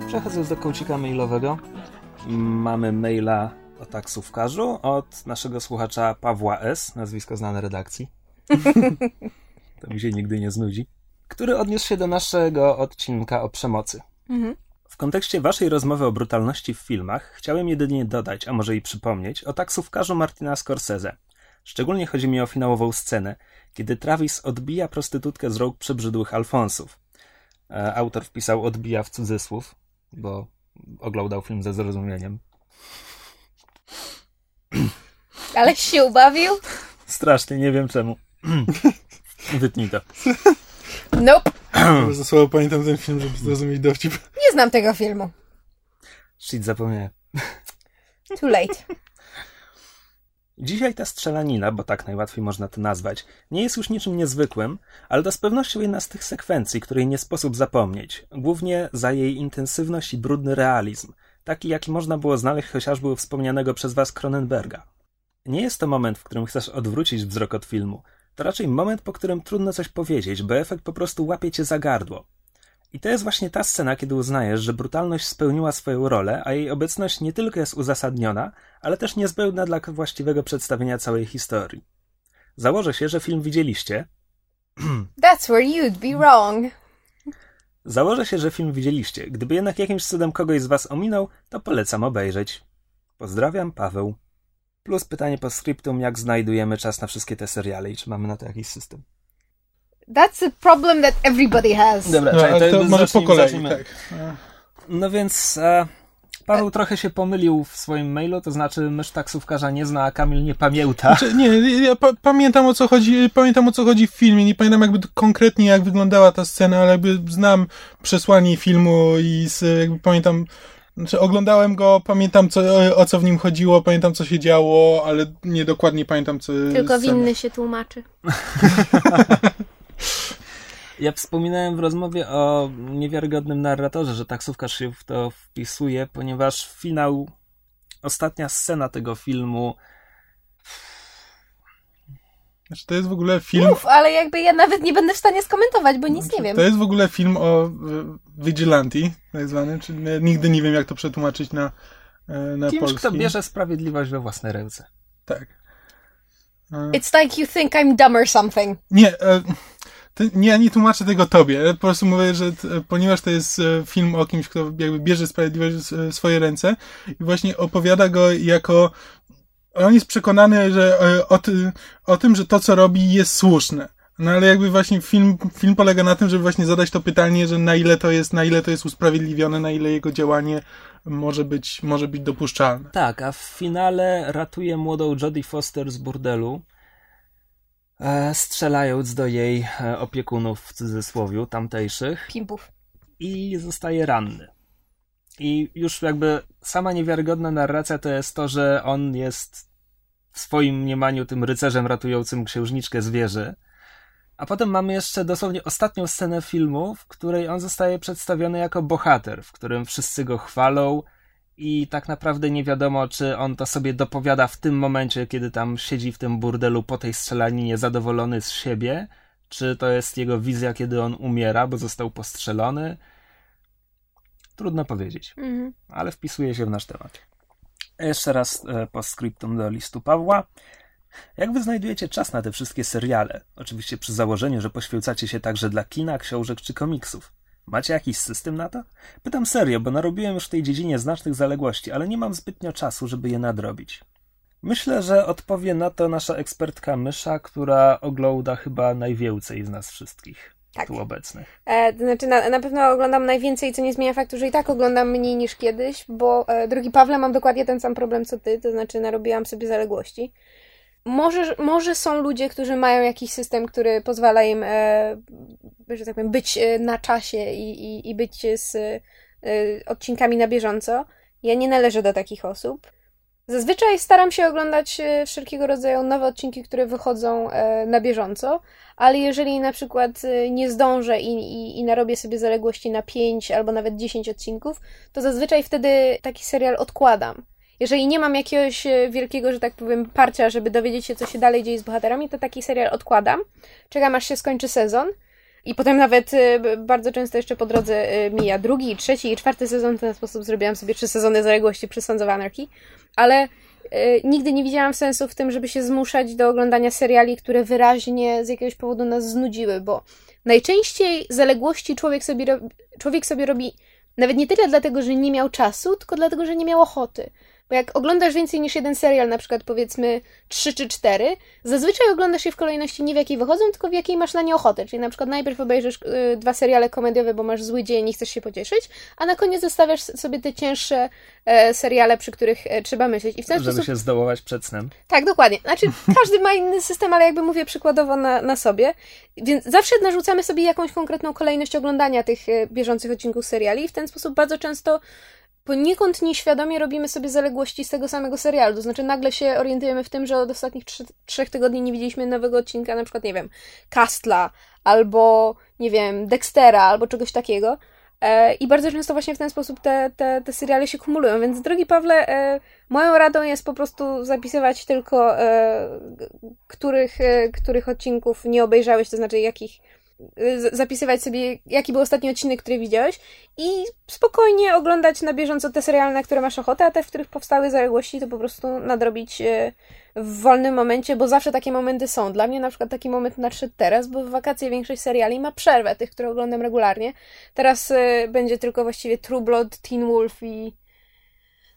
Przechodząc do kołcika mailowego, mamy maila o taksówkarzu od naszego słuchacza Pawła S., nazwisko znane redakcji. (laughs) to mi się nigdy nie znudzi. Który odniósł się do naszego odcinka o przemocy. Mhm. W kontekście waszej rozmowy o brutalności w filmach chciałem jedynie dodać, a może i przypomnieć, o taksówkarzu Martina Scorsese. Szczególnie chodzi mi o finałową scenę, kiedy Travis odbija prostytutkę z rąk przebrzydłych Alfonsów. E, Autor wpisał odbija w cudzysłów, bo oglądał film ze zrozumieniem. Aleś się ubawił? Strasznie, nie wiem czemu. (clears throat) Wytnij to. Nope. (clears throat) Za słabo pamiętam ten film, żeby zrozumieć dowcip. Nie znam tego filmu. Shit, zapomniałem. Too late. Dzisiaj ta strzelanina, bo tak najłatwiej można to nazwać, nie jest już niczym niezwykłym, ale to z pewnością jedna z tych sekwencji, której nie sposób zapomnieć, głównie za jej intensywność i brudny realizm, taki jaki można było znaleźć chociażby u wspomnianego przez was Cronenberga. Nie jest to moment, w którym chcesz odwrócić wzrok od filmu, to raczej moment, po którym trudno coś powiedzieć, bo efekt po prostu łapie cię za gardło. I to jest właśnie ta scena, kiedy uznajesz, że brutalność spełniła swoją rolę, a jej obecność nie tylko jest uzasadniona, ale też niezbędna dla właściwego przedstawienia całej historii. Założę się, że film widzieliście. (clears throat) That's where you'd be wrong. Założę się, że film widzieliście. Gdyby jednak jakimś cudem kogoś z was ominął, to polecam obejrzeć. Pozdrawiam, Paweł. Plus pytanie po skryptum, jak znajdujemy czas na wszystkie te seriale i czy mamy na to jakiś system. That's a problem that everybody has. Dobra, No, ale to może po kolei, tak. No więc e, Paweł trochę się pomylił w swoim mailu, to znaczy mysz taksówkarza nie zna, a Kamil nie pamięta. Znaczy, nie, ja pa pamiętam o co chodzi, pamiętam o co chodzi w filmie, nie pamiętam jakby konkretnie jak wyglądała ta scena, ale jakby znam przesłanie filmu i z, jakby pamiętam, znaczy oglądałem go, pamiętam co, o, co w nim chodziło, pamiętam co się działo, ale nie dokładnie pamiętam co Tylko scena. winny się tłumaczy. (laughs) Ja wspominałem w rozmowie o niewiarygodnym narratorze, że taksówkarz się w to wpisuje, ponieważ finał, ostatnia scena tego filmu Znaczy, to jest w ogóle film, Mów, ale jakby ja nawet nie będę w stanie skomentować, bo nic nie wiem. to jest w ogóle film o e, vigilante, tak zwany, czyli nigdy nie wiem jak to przetłumaczyć na, e, na kimś, polski. kto bierze sprawiedliwość we własne ręce. Tak. E, It's like you think I'm dumb or something. Nie, e, ty, nie, ja nie tłumaczę tego tobie. Po prostu mówię, że t, ponieważ to jest film o kimś, kto jakby bierze sprawiedliwość w swoje ręce i właśnie opowiada go jako on jest przekonany, że e, o, ty, o tym, że to, co robi, jest słuszne. No ale jakby właśnie film, film polega na tym, żeby właśnie zadać to pytanie, że na ile to jest, na ile to jest usprawiedliwione, na ile jego działanie może być, może być dopuszczalne. Tak, a w finale ratuje młodą Jodie Foster z burdelu, e, strzelając do jej e, opiekunów w cudzysłowiu tamtejszych. Pimpów. i zostaje ranny. I już jakby sama niewiarygodna narracja to jest to, że on jest w swoim mniemaniu tym rycerzem ratującym księżniczkę z wieży. A potem mamy jeszcze dosłownie ostatnią scenę filmu, w której on zostaje przedstawiony jako bohater, w którym wszyscy go chwalą i tak naprawdę nie wiadomo, czy on to sobie dopowiada w tym momencie, kiedy tam siedzi w tym burdelu po tej strzelaninie zadowolony z siebie, czy to jest jego wizja, kiedy on umiera, bo został postrzelony. Trudno powiedzieć, Mhm. ale wpisuje się w nasz temat. Jeszcze raz e, postscriptum do listu Pawła. Jak wy znajdujecie czas na te wszystkie seriale? Oczywiście przy założeniu, że poświęcacie się także dla kina, książek czy komiksów. Macie jakiś system na to? Pytam serio, bo narobiłem już w tej dziedzinie znacznych zaległości, ale nie mam zbytnio czasu, żeby je nadrobić. Myślę, że odpowie na to nasza ekspertka Mysza, która ogląda chyba najwięcej z nas wszystkich Tak. tu obecnych. E, to znaczy, na, na pewno oglądam najwięcej, co nie zmienia faktu, że i tak oglądam mniej niż kiedyś, bo, e, drogi Pawle, mam dokładnie ten sam problem co ty, to znaczy narobiłam sobie zaległości. Może, może są ludzie, którzy mają jakiś system, który pozwala im, e, że tak powiem, być e, na czasie i, i, i być z e, odcinkami na bieżąco. Ja nie należę do takich osób. Zazwyczaj staram się oglądać e, wszelkiego rodzaju nowe odcinki, które wychodzą e, na bieżąco, ale jeżeli na przykład e, nie zdążę i, i, i narobię sobie zaległości na 5 albo nawet 10 odcinków, to zazwyczaj wtedy taki serial odkładam. Jeżeli nie mam jakiegoś e, wielkiego, że tak powiem, parcia, żeby dowiedzieć się, co się dalej dzieje z bohaterami, to taki serial odkładam. Czekam, aż się skończy sezon. I potem nawet b- bardzo często jeszcze po drodze mija drugi, trzeci i czwarty sezon. W ten sposób zrobiłam sobie trzy sezony zaległości przy Sons of Anarchy. Ale nigdy nie widziałam sensu w tym, żeby się zmuszać do oglądania seriali, które wyraźnie z jakiegoś powodu nas znudziły, bo najczęściej zaległości człowiek sobie, ro- człowiek sobie robi nawet nie tyle dlatego, że nie miał czasu, tylko dlatego, że nie miał ochoty. Bo jak oglądasz więcej niż jeden serial, na przykład powiedzmy trzy czy cztery, zazwyczaj oglądasz je w kolejności nie w jakiej wychodzą, tylko w jakiej masz na nie ochotę. Czyli na przykład najpierw obejrzysz y, dwa seriale komediowe, bo masz zły dzień i chcesz się pocieszyć, a na koniec zostawiasz sobie te cięższe e, seriale, przy których e, trzeba myśleć. I w ten Żeby sposób się zdołować przed snem. tak, dokładnie. Znaczy, (laughs) każdy ma inny system, ale jakby mówię przykładowo na, na sobie. Więc zawsze narzucamy sobie jakąś konkretną kolejność oglądania tych e, bieżących odcinków seriali i w ten sposób bardzo często poniekąd nieświadomie robimy sobie zaległości z tego samego serialu. To znaczy nagle się orientujemy w tym, że od ostatnich trzy, trzech tygodni nie widzieliśmy nowego odcinka, na przykład, nie wiem, Castla, albo, nie wiem, Dextera, albo czegoś takiego. E, I bardzo często właśnie w ten sposób te, te, te seriale się kumulują. Więc, drogi Pawle, e, moją radą jest po prostu zapisywać tylko, e, których, e, których odcinków nie obejrzałeś, to znaczy jakich. Z- Zapisywać sobie, jaki był ostatni odcinek, który widziałeś, i spokojnie oglądać na bieżąco te seriale, na które masz ochotę, a te, w których powstały zaległości, to po prostu nadrobić e, w wolnym momencie, bo zawsze takie momenty są. Dla mnie na przykład taki moment nadszedł teraz, bo w wakacje większość seriali ma przerwę, tych, które oglądam regularnie. Teraz e, będzie tylko właściwie True Blood, Teen Wolf i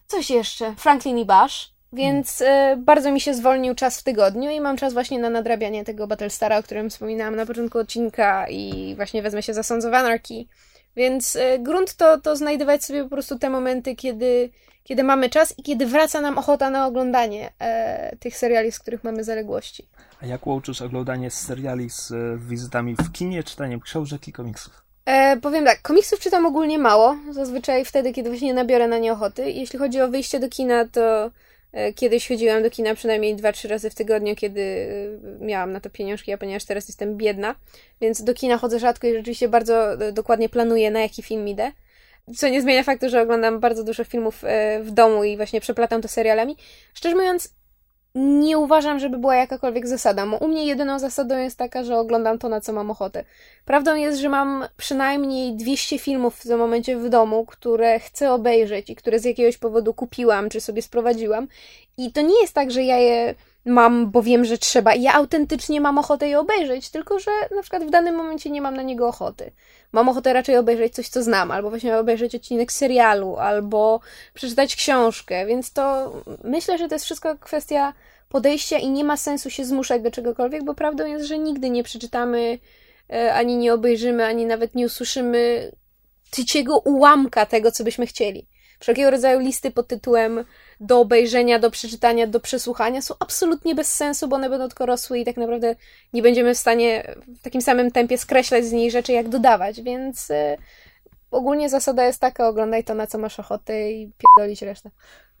coś jeszcze, Franklin i Bash. Więc e, bardzo mi się zwolnił czas w tygodniu i mam czas właśnie na nadrabianie tego Battlestara, o którym wspominałam na początku odcinka i właśnie wezmę się za Sons of Anarchy. Więc e, grunt to, to znajdować sobie po prostu te momenty, kiedy, kiedy mamy czas i kiedy wraca nam ochota na oglądanie e, tych seriali, z których mamy zaległości. A jak łączysz oglądanie seriali z e, wizytami w kinie, czytaniem książek i komiksów? E, powiem tak, komiksów czytam ogólnie mało, zazwyczaj wtedy, kiedy właśnie nabiorę na nie ochoty. Jeśli chodzi o wyjście do kina, to kiedyś chodziłam do kina przynajmniej 2-3 razy w tygodniu, kiedy e, miałam na to pieniążki, a ponieważ teraz jestem biedna, więc do kina chodzę rzadko i rzeczywiście bardzo e, dokładnie planuję, na jaki film idę. Co nie zmienia faktu, że oglądam bardzo dużo filmów e, w domu i właśnie przeplatam to serialami. Szczerze mówiąc, nie uważam, żeby była jakakolwiek zasada, bo u mnie jedyną zasadą jest taka, że oglądam to, na co mam ochotę. Prawdą jest, że mam przynajmniej 200 filmów w tym momencie w domu, które chcę obejrzeć i które z jakiegoś powodu kupiłam, czy sobie sprowadziłam. I to nie jest tak, że ja je mam, bo wiem, że trzeba. Ja autentycznie mam ochotę je obejrzeć, tylko że na przykład w danym momencie nie mam na niego ochoty. Mam ochotę raczej obejrzeć coś, co znam, albo właśnie obejrzeć odcinek serialu, albo przeczytać książkę, więc to myślę, że to jest wszystko kwestia podejścia i nie ma sensu się zmuszać do czegokolwiek, bo prawdą jest, że nigdy nie przeczytamy, e, ani nie obejrzymy, ani nawet nie usłyszymy tyciego ułamka tego, co byśmy chcieli. Wszelkiego rodzaju listy pod tytułem do obejrzenia, do przeczytania, do przesłuchania są absolutnie bez sensu, bo one będą tylko rosły i tak naprawdę nie będziemy w stanie w takim samym tempie skreślać z niej rzeczy, jak dodawać, więc e, ogólnie zasada jest taka, oglądaj to, na co masz ochotę i pierdolić resztę.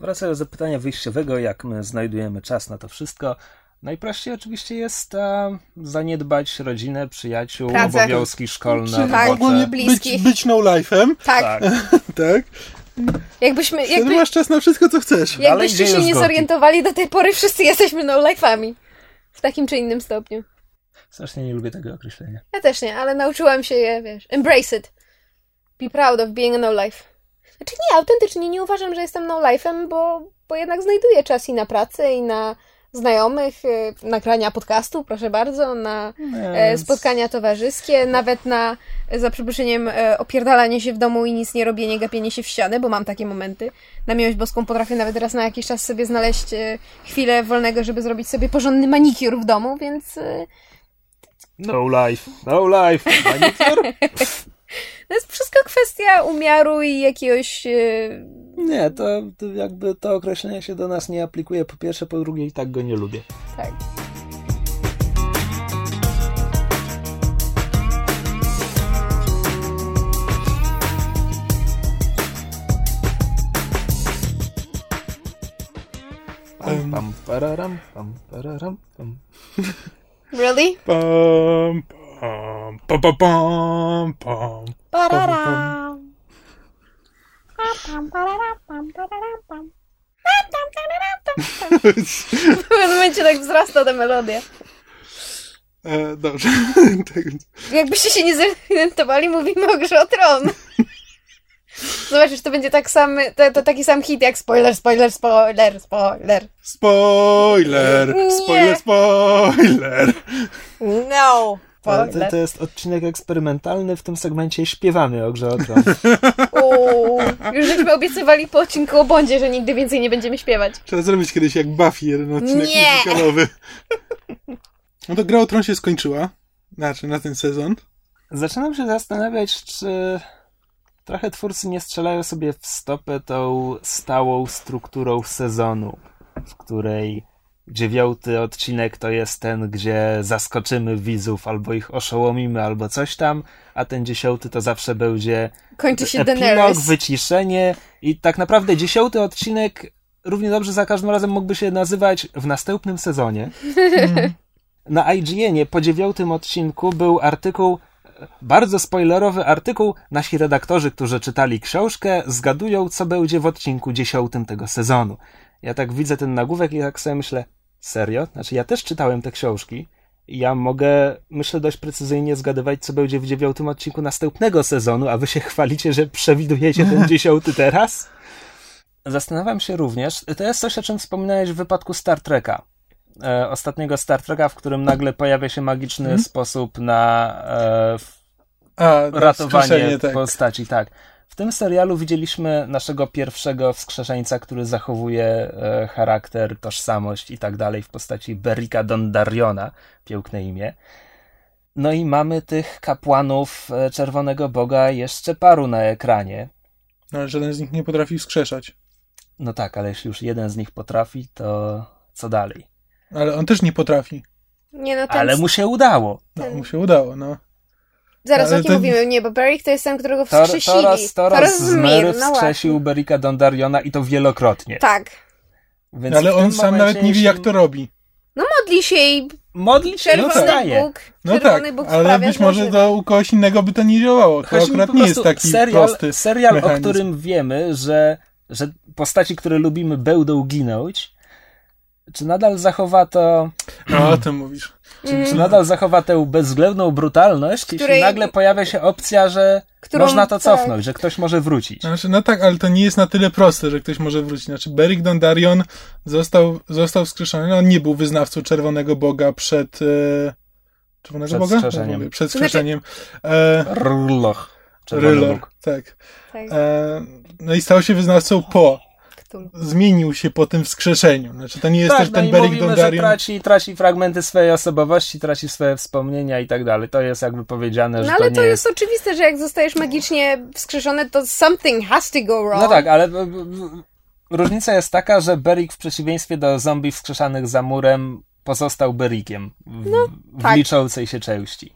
Wracając do pytania wyjściowego, jak my znajdujemy czas na to wszystko. Najprościej oczywiście jest e, zaniedbać rodzinę, przyjaciół, Pracę. obowiązki szkolne, tak, robotę. ogólnie bliskich. być, być no life'em, Tak, Tak. (laughs) tak? Jakbyśmy, Wtedy jakby, masz czas na wszystko, co chcesz. Jakbyście się nie zorientowali, do tej pory wszyscy jesteśmy no-life'ami. W takim czy innym stopniu. Strasznie nie lubię tego określenia. Ja też nie, ale nauczyłam się je, wiesz, embrace it. Be proud of being a no-life. Znaczy nie, autentycznie nie uważam, że jestem no-life'em, bo, bo jednak znajduję czas i na pracę, i na znajomych, e, nagrania podcastu, proszę bardzo, na e, Więc- spotkania towarzyskie, nawet na za przeproszeniem e, opierdalanie się w domu i nic nie robienie, gapienie się w ścianę, bo mam takie momenty. Na miłość boską potrafię nawet raz na jakiś czas sobie znaleźć e, chwilę wolnego, żeby zrobić sobie porządny manikur w domu, więc No life, no life. Manicure? (laughs) to jest wszystko kwestia umiaru i jakiegoś... Nie, to, to jakby to określenie się do nas nie aplikuje po pierwsze, po drugie i tak go nie lubię. tak. Pam, pam, pararam, pam, pararam, pam. Really? Pam, pam, pam, pam, pam, pam. Pararam. (laughs) W pewnym momencie tak wzrasta ta melodia. E, dobrze. (laughs) tak, Jakbyście się nie zorientowali, mówimy o grze o tron. Zobaczysz, to będzie tak sam, to, to taki sam hit jak spoiler, spoiler, spoiler, spoiler. Spoiler! Spoiler, spoiler! No! Ale to, Spoiler. to jest odcinek eksperymentalny, w tym segmencie śpiewamy o grze o tron. (laughs) Uuu, już żeśmy obiecywali po odcinku o Bondzie, że nigdy więcej nie będziemy śpiewać. Trzeba zrobić kiedyś jak Buffy, jeden odcinek Nie. muzykalowy. No to gra o Tron się skończyła. Znaczy, na ten sezon. Zaczynam się zastanawiać, czy trochę twórcy nie strzelają sobie w stopę tą stałą strukturą sezonu, w której dziewiąty odcinek to jest ten, gdzie zaskoczymy widzów, albo ich oszołomimy, albo coś tam, a ten dziesiąty to zawsze będzie Kończy się epilog, Daenerys. wyciszenie i tak naprawdę dziesiąty odcinek równie dobrze za każdym razem mógłby się nazywać w następnym sezonie. (laughs) Na IGN-ie po dziewiątym odcinku był artykuł, e, bardzo spoilerowy artykuł. Nasi redaktorzy, którzy czytali książkę, zgadują, co będzie w odcinku dziesiątym tego sezonu. Ja tak widzę ten nagłówek i tak sobie myślę, serio? Znaczy, ja też czytałem te książki. i Ja mogę, myślę, dość precyzyjnie zgadywać, co będzie w dziewiątym odcinku następnego sezonu, a wy się chwalicie, że przewidujecie ten (laughs) dziesiąty teraz? Zastanawiam się również, to jest coś, o czym wspominałeś w wypadku Star Treka. E, ostatniego Star Treka, w którym nagle pojawia się magiczny Mhm. sposób na e, A, na ratowanie tak. postaci, tak. W tym serialu widzieliśmy naszego pierwszego wskrzeszeńca, który zachowuje e, charakter, tożsamość i tak dalej w postaci Berika Dondariona, piękne imię. No i mamy tych kapłanów e, Czerwonego Boga jeszcze paru na ekranie. No, ale żaden z nich nie potrafi wskrzeszać. No tak, ale jeśli już jeden z nich potrafi, to co dalej? Ale on też nie potrafi. Nie no, ten... Ale mu się udało. No, Ten- mu się udało, no. Zaraz, o kim to- mówimy? Nie, bo Beric to jest ten, którego wskrzesili. Toros, Toros z Mery no wskrzesił właśnie. Berika Dondariona i to wielokrotnie. Tak. Więc Ale on sam nawet nie wie, jak to robi. No modli się i Modli się i czerwony wstaje. Bóg, No tak, Bóg ale być że może to u kogoś innego by to nie działało. To Chodzi akurat nie jest taki serial, prosty. serial o mechanizm. którym wiemy, że, że postaci, które lubimy, będą ginąć. Czy nadal zachowa to, No, o tym mówisz. Mm, czy nadal zachowa tę bezwzględną brutalność, jeśli Której- nagle pojawia się opcja, że którą- można to tak. cofnąć, że ktoś może wrócić. Znaczy, no tak, ale to nie jest na tyle proste, że ktoś może wrócić. Znaczy, Beric Dondarrion został, został wskrzeszony. No, on nie był wyznawcą Czerwonego Boga przed... E, Czerwonego Przed Boga? wskrzeszeniem. Mówię, Przed Znaczy- wskrzeszeniem. E. Czerwony Bóg. tak. tak, E, no i stał się wyznawcą po. Cthulhu. Zmienił się po tym wskrzeszeniu. Znaczy, to nie jest Tak, też no ten Beric mówimy, że Dondarrion. traci, traci fragmenty swojej osobowości, traci swoje wspomnienia i tak dalej. To jest jakby powiedziane, że No ale to to nie jest oczywiste, że jak zostajesz magicznie wskrzeszony, to something has to go wrong. No tak, ale b- b- b- różnica jest taka, że Berik w przeciwieństwie do zombie wskrzeszanych za murem pozostał Berikiem w, w tak. liczącej się części.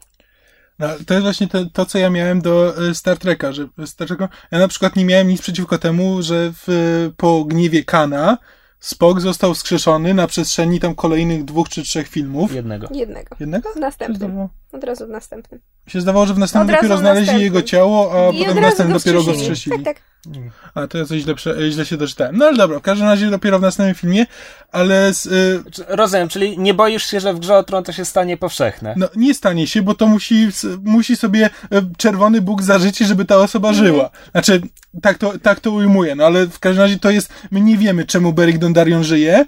No, to jest właśnie to, to, co ja miałem do e, Star Treka, że Star Treka, ja na przykład nie miałem nic przeciwko temu, że w, po gniewie Kana Spock został wskrzeszony na przestrzeni tam kolejnych dwóch czy trzech filmów. Jednego. Jednego. Jednego? Zdawało, Od razu w następnym. się zdawało, że w następnym Od dopiero w znaleźli następnym. jego ciało, a I potem w następnym dopiero go wskrzesili. Tak, tak. A to ja coś źle, prze- źle się doczytałem. No ale dobra, w każdym razie dopiero w następnym filmie, ale z, y, Rozumiem, czyli nie boisz się, że w grze o tron to się stanie powszechne. no, nie stanie się, bo to musi, musi sobie e, czerwony Bóg zażyczyć, żeby ta osoba żyła. Znaczy, tak to, tak to ujmuję, no ale w każdym razie to jest, my nie wiemy, czemu Beric Dondarrion żyje,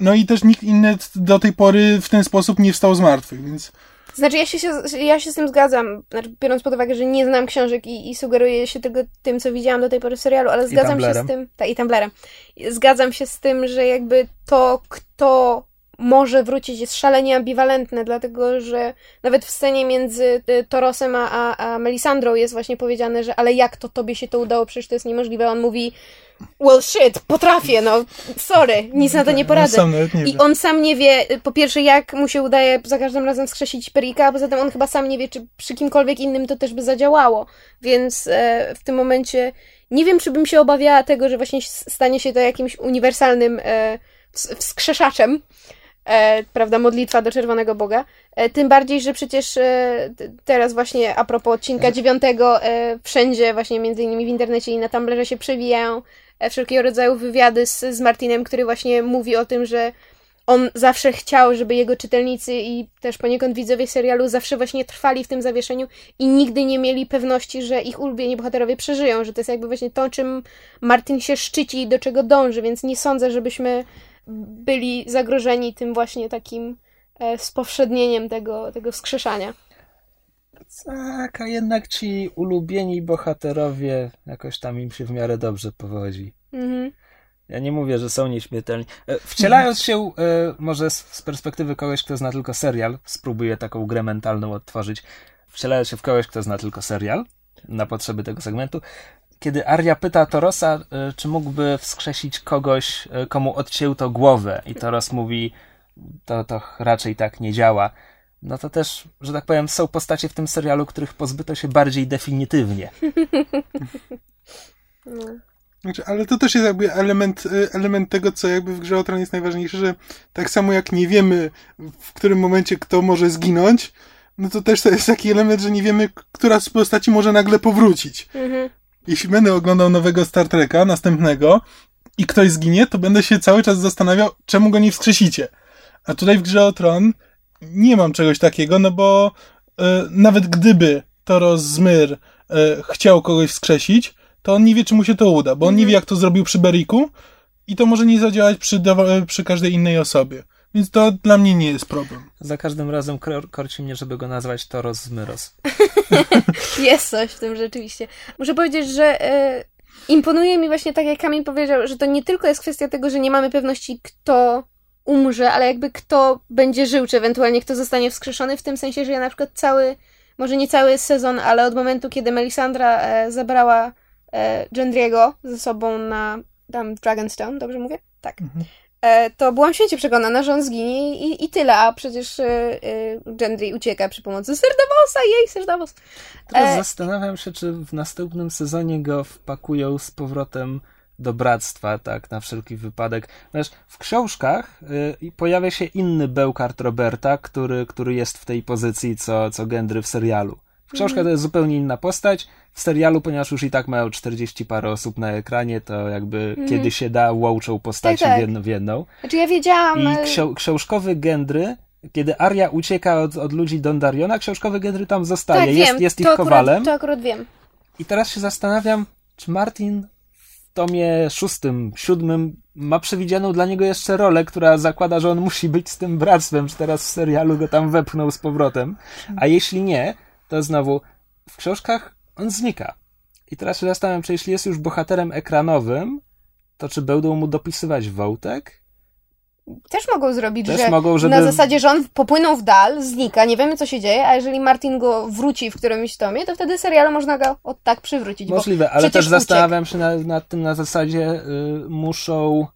no i też nikt inny do tej pory w ten sposób nie wstał z martwych, więc Znaczy, ja się, ja się z tym zgadzam, znaczy, biorąc pod uwagę, że nie znam książek i, i sugeruję się tylko tym, co widziałam do tej pory w serialu, ale zgadzam się z tym. Ta, I Tumblerem. Zgadzam się z tym, że jakby to, kto może wrócić jest szalenie ambiwalentne, dlatego że nawet w scenie między y, Torosem a, a, a Melisandrą jest właśnie powiedziane, że ale jak to tobie się to udało, przecież to jest niemożliwe. On mówi, well shit, potrafię, no sorry, nic na to nie poradzę. nie I on sam nie wie, po pierwsze, jak mu się udaje za każdym razem skrzesić perika, a poza tym on chyba sam nie wie, czy przy kimkolwiek innym to też by zadziałało. Więc e, w tym momencie nie wiem, czy bym się obawiała tego, że właśnie stanie się to jakimś uniwersalnym e, wskrzeszaczem, e, prawda, modlitwa do Czerwonego Boga. E, tym bardziej, że przecież e, teraz właśnie a propos odcinka dziewiątego, e, wszędzie właśnie między innymi w internecie i na Tumblerze się przewijają wszelkiego rodzaju wywiady z, z Martinem, który właśnie mówi o tym, że on zawsze chciał, żeby jego czytelnicy i też poniekąd widzowie serialu zawsze właśnie trwali w tym zawieszeniu i nigdy nie mieli pewności, że ich ulubieni bohaterowie przeżyją, że to jest jakby właśnie to, czym Martin się szczyci i do czego dąży, więc nie sądzę, żebyśmy byli zagrożeni tym właśnie takim e, spowszednieniem tego, tego wskrzeszania. Tak, a jednak ci ulubieni bohaterowie jakoś tam im się w miarę dobrze powodzi. Mhm. Ja nie mówię, że są nieśmiertelni. E, wcielając się, e, może z perspektywy kogoś, kto zna tylko serial, spróbuję taką grę mentalną odtworzyć. Wcielając się w kogoś, kto zna tylko serial, na potrzeby tego segmentu, kiedy Arya pyta Torosa, e, czy mógłby wskrzesić kogoś, komu odcięto głowę, i Toros mówi, to, to raczej tak nie działa. No to też, że tak powiem, są postacie w tym serialu, których pozbyto się bardziej definitywnie. (laughs) No. Znaczy, ale to też jest jakby element, e, element tego, co jakby w grze o Tron jest najważniejsze, że tak samo jak nie wiemy, w którym momencie kto może zginąć, no to też to jest taki element, że nie wiemy, która z postaci może nagle powrócić. Mhm jeśli będę oglądał nowego Star Treka, następnego, i ktoś zginie, to będę się cały czas zastanawiał, czemu go nie wskrzesicie. A tutaj w grze o Tron nie mam czegoś takiego, no bo e, nawet gdyby Toros Zmyr e, chciał kogoś wskrzesić, to on nie wie, czy mu się to uda, bo on nie mhm. wie, jak to zrobił przy Beriku i to może nie zadziałać przy, przy każdej innej osobie. Więc to dla mnie nie jest problem. Za każdym razem kor korci mnie, żeby go nazwać Toros Zmyros. (laughs) jest coś w tym rzeczywiście. Muszę powiedzieć, że e, imponuje mi właśnie tak, jak Kamil powiedział, że to nie tylko jest kwestia tego, że nie mamy pewności, kto umrze, ale jakby kto będzie żył, czy ewentualnie kto zostanie wskrzeszony, w tym sensie, że ja na przykład cały, może nie cały sezon, ale od momentu, kiedy Melisandra e, zabrała e, ze sobą na tam Dragonstone, dobrze mówię? Tak. Mhm. E, to byłam święcie przekonana, że on zginie i, i tyle, a przecież e, e, Gendry ucieka przy pomocy Serdavosa, jej Serdavos. Teraz zastanawiam się, czy w następnym sezonie go wpakują z powrotem do bractwa, tak, na wszelki wypadek. Wiesz, w książkach y, pojawia się inny Bełkart Roberta, który, który jest w tej pozycji, co, co Gendry w serialu. W książkach mm. to jest zupełnie inna postać, w serialu, ponieważ już i tak mają 40 parę osób na ekranie, to jakby mm. kiedy się da, łączą postaci tak, tak. w, jedną, w jedną. Znaczy ja wiedziałam... I książkowy Gendry, kiedy Aria ucieka od, od ludzi Dondariona, książkowy Gendry tam zostaje, tak, jest, wiem. jest ich to kowalem. Akurat, to akurat wiem. I teraz się zastanawiam, czy Martin tomie szóstym, siódmym ma przewidzianą dla niego jeszcze rolę, która zakłada, że on musi być z tym bractwem, czy teraz w serialu go tam wepchnął z powrotem. A jeśli nie, to znowu w książkach on znika. I teraz się zastanawiam, czy jeśli jest już bohaterem ekranowym, to czy będą mu dopisywać wątek? Też mogą zrobić, Też że mogą, żeby... na zasadzie, że on popłynął w dal, znika, nie wiemy co się dzieje, a jeżeli Martin go wróci w którymś tomie, to wtedy serialu można go od tak przywrócić. Możliwe, ale też zastanawiam się nad, nad tym na zasadzie y, muszą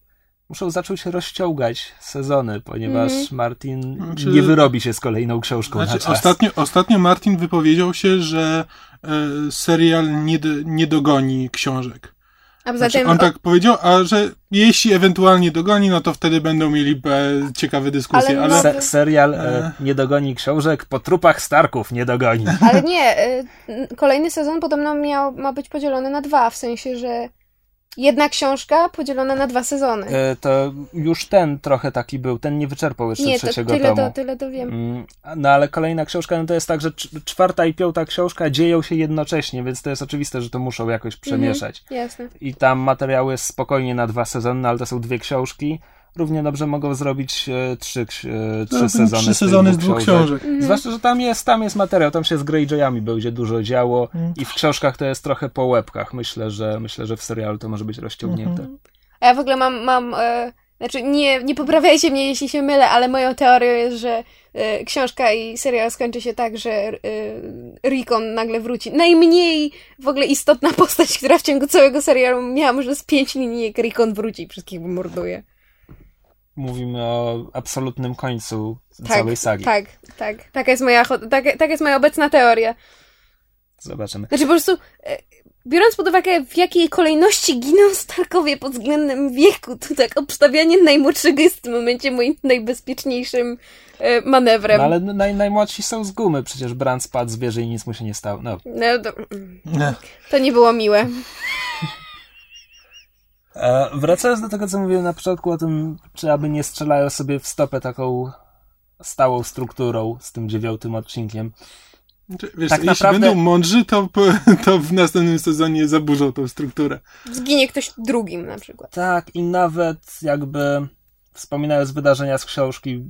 muszą zacząć rozciągać sezony, ponieważ mm. Martin znaczy, nie wyrobi się z kolejną książką znaczy, na czas. Ostatnio, ostatnio Martin wypowiedział się, że e, serial nie, nie dogoni książek. A poza znaczy, tym... On tak powiedział, a że jeśli ewentualnie dogoni, no to wtedy będą mieli ciekawe dyskusje. Ale, ale... Se serial e... nie dogoni książek, po trupach Starków nie dogoni. Ale nie, e, kolejny sezon podobno miał, ma być podzielony na dwa, w sensie, że jedna książka podzielona na dwa sezony. E, to już ten trochę taki był, ten nie wyczerpał jeszcze nie, trzeciego to, tyle tomu. To, tyle to wiem. Mm, no ale kolejna książka, no to jest tak, że czwarta i piąta książka dzieją się jednocześnie, więc to jest oczywiste, że to muszą jakoś przemieszać. Mhm, jasne. I tam materiały spokojnie na dwa sezony, no ale to są dwie książki. Równie dobrze mogą zrobić e, trzy, e, trzy No, sezony. Trzy sezony z dwóch książek. Mhm. Zwłaszcza, że tam jest, tam jest materiał, tam się z Greyjoyami będzie dużo działo Mm. i w książkach to jest trochę po łebkach. Myślę, że myślę, że w serialu to może być rozciągnięte. Mhm. A ja w ogóle mam, mam e, znaczy nie, nie poprawiajcie mnie, jeśli się mylę, ale moją teorią jest, że e, książka i serial skończy się tak, że e, Rickon nagle wróci. Najmniej w ogóle istotna postać, która w ciągu całego serialu miała może z pięć linijek, Rickon wróci i wszystkich wymorduje. Mówimy o absolutnym końcu Tak, całej sagi. Tak, tak. Taka jest moja, tak, tak jest moja obecna teoria. Zobaczymy. Znaczy po prostu, e, biorąc pod uwagę w jakiej kolejności giną Starkowie pod względem wieku, to tak obstawianie najmłodszego jest w tym momencie moim najbezpieczniejszym e, manewrem. No, ale naj, najmłodsi są z gumy, przecież Bran spadł z wieży i nic mu się nie stało. No. No, to, to nie było miłe. (laughs) E, wracając do tego, co mówiłem na początku o tym, czy aby nie strzelają sobie w stopę taką stałą strukturą z tym dziewiątym odcinkiem. Znaczy, Wiesz, Tak jeśli naprawdę- będą mądrzy, to, to w następnym sezonie zaburzą tą strukturę. Zginie ktoś drugim na przykład. Tak, i nawet jakby wspominając wydarzenia z książki,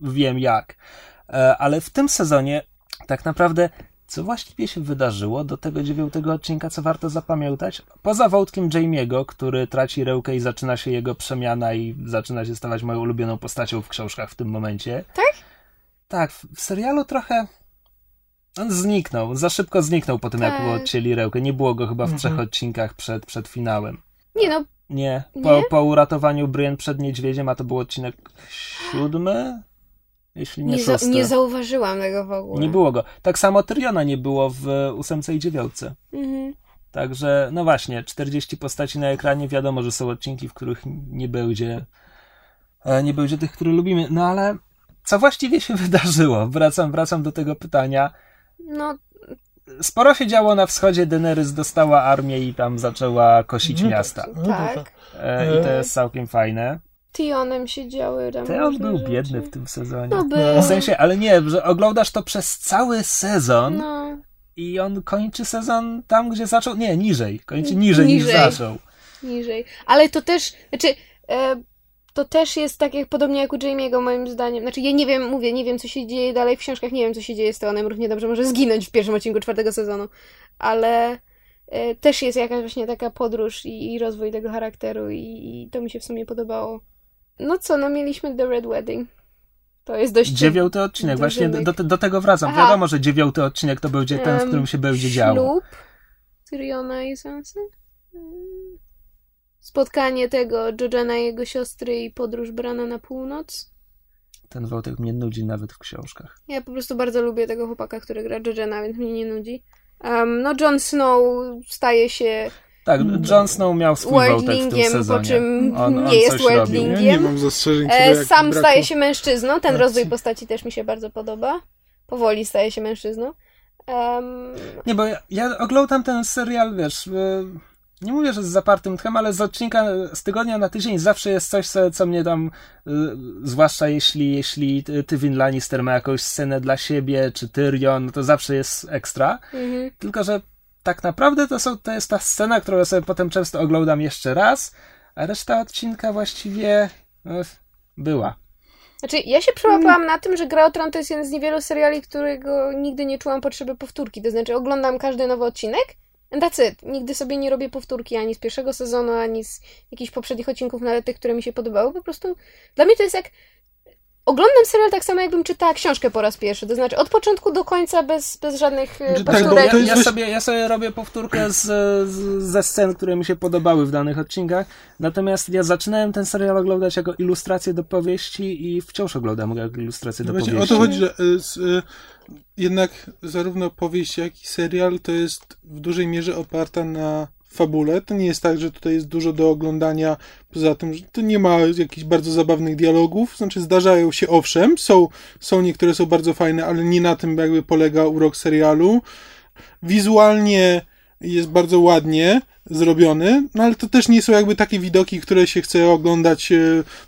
wiem jak. E, Ale w tym sezonie tak naprawdę co właściwie się wydarzyło do tego dziewiątego odcinka, co warto zapamiętać? Poza wątkiem Jamie'ego, który traci rękę i zaczyna się jego przemiana i zaczyna się stawać moją ulubioną postacią w książkach w tym momencie. Tak? Tak, w, serialu trochę on zniknął, za szybko zniknął po tym, jak Tak. mu odcięli rękę. Nie było go chyba w Mhm. trzech odcinkach przed, przed finałem. Nie no, Nie, po, Nie? po uratowaniu Brienne przed niedźwiedziem, a to był odcinek siódmy? Jeśli nie, nie, za, nie zauważyłam tego w ogóle. Nie było go. Tak samo Tyriona nie było w ósemce i dziewiątce. Mhm. Także, no właśnie, 40 postaci na ekranie, wiadomo, że są odcinki, w których nie będzie e, nie będzie tych, które lubimy. No ale co właściwie się (laughs) wydarzyło? Wracam, wracam do tego pytania. No, Sporo się działo na wschodzie, Daenerys dostała armię i tam zaczęła kosić No miasta. No to tak. E, I to jest całkiem fajne. Tionem się działy tam Ty on różne był rzeczy. biedny w tym sezonie. No był. W sensie, ale nie, że oglądasz to przez cały sezon No, i on kończy sezon tam, gdzie zaczął. Nie, niżej. Kończy niżej, niż Niżej. zaczął. niżej. Ale to też, znaczy, e, to też jest tak jak podobnie jak u Jamie'ego moim zdaniem. Znaczy, ja nie wiem, mówię, nie wiem co się dzieje dalej w książkach, nie wiem co się dzieje z Teonem, równie dobrze może zginąć w pierwszym odcinku czwartego sezonu, ale e, też jest jakaś właśnie taka podróż i, i rozwój tego charakteru i, i to mi się w sumie podobało. No co, no mieliśmy The Red Wedding. To jest dość... Dziewiąty odcinek, właśnie do, do, tego wracam. Aha. Wiadomo, że dziewiąty odcinek to będzie ten, w którym się będzie działo. Ślub Tyriona i Sansa. Mm. Spotkanie tego Jojana i jego siostry i podróż Brana na północ. Ten wątek mnie nudzi nawet w książkach. Ja po prostu bardzo lubię tego chłopaka, który gra Jojana, więc mnie nie nudzi. Um, no Jon Snow staje się Tak, Jon Snow miał swój wątek w tym sezonie. po czym On- on nie jest. Ja nie mam zastrzeżeń co do E, sam braku. staje się mężczyzną, ten rozwój postaci też mi się bardzo podoba. Powoli staje się mężczyzną. Um, Nie, bo ja, ja oglądam ten serial, wiesz, y, nie mówię, że z zapartym tchem, ale z odcinka, z tygodnia na tydzień zawsze jest coś, co, co mnie tam, y, zwłaszcza jeśli, jeśli ty- Tywin Lannister ma jakąś scenę dla siebie, czy Tyrion, to zawsze jest ekstra. mhm. Tylko, że tak naprawdę to, są, to jest ta scena, którą sobie potem często oglądam jeszcze raz, a reszta odcinka właściwie no, była. Znaczy, ja się przełapałam na tym, że Gra o Tron to jest jeden z niewielu seriali, którego nigdy nie czułam potrzeby powtórki. To znaczy, oglądam każdy nowy odcinek and that's it. Nigdy sobie nie robię powtórki ani z pierwszego sezonu, ani z jakichś poprzednich odcinków, nawet tych, które mi się podobały. Po prostu dla mnie to jest jak... Oglądam serial tak samo, jakbym czytała książkę po raz pierwszy. To znaczy, od początku do końca, bez, bez żadnych e, Znaczy, tak, bo ja, ja, sobie, ja sobie robię powtórkę z, z, ze scen, które mi się podobały w danych odcinkach. Natomiast ja zaczynałem ten serial oglądać jako ilustrację do powieści i wciąż oglądam go jako ilustrację do No Właśnie powieści. o to chodzi, że y, s- y, jednak zarówno powieść, jak i serial to jest w dużej mierze oparta na fabule. To nie jest tak, że tutaj jest dużo do oglądania, poza tym, że to nie ma jakichś bardzo zabawnych dialogów. Znaczy zdarzają się owszem, są, są niektóre są bardzo fajne, ale nie na tym jakby polega urok serialu. Wizualnie jest bardzo ładnie zrobiony, no ale to też nie są jakby takie widoki, które się chce oglądać e,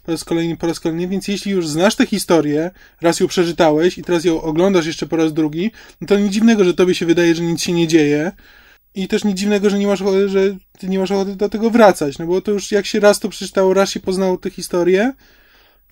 po raz kolejny, po raz kolejny, więc jeśli już znasz tę historię, raz ją przeczytałeś i teraz ją oglądasz jeszcze po raz drugi, no to nic dziwnego, że tobie się wydaje, że nic się nie dzieje. I też nic dziwnego, że nie masz ochoty, że ty nie masz ochoty do tego wracać, no bo to już jak się raz to przeczytało, raz się poznało tę historię,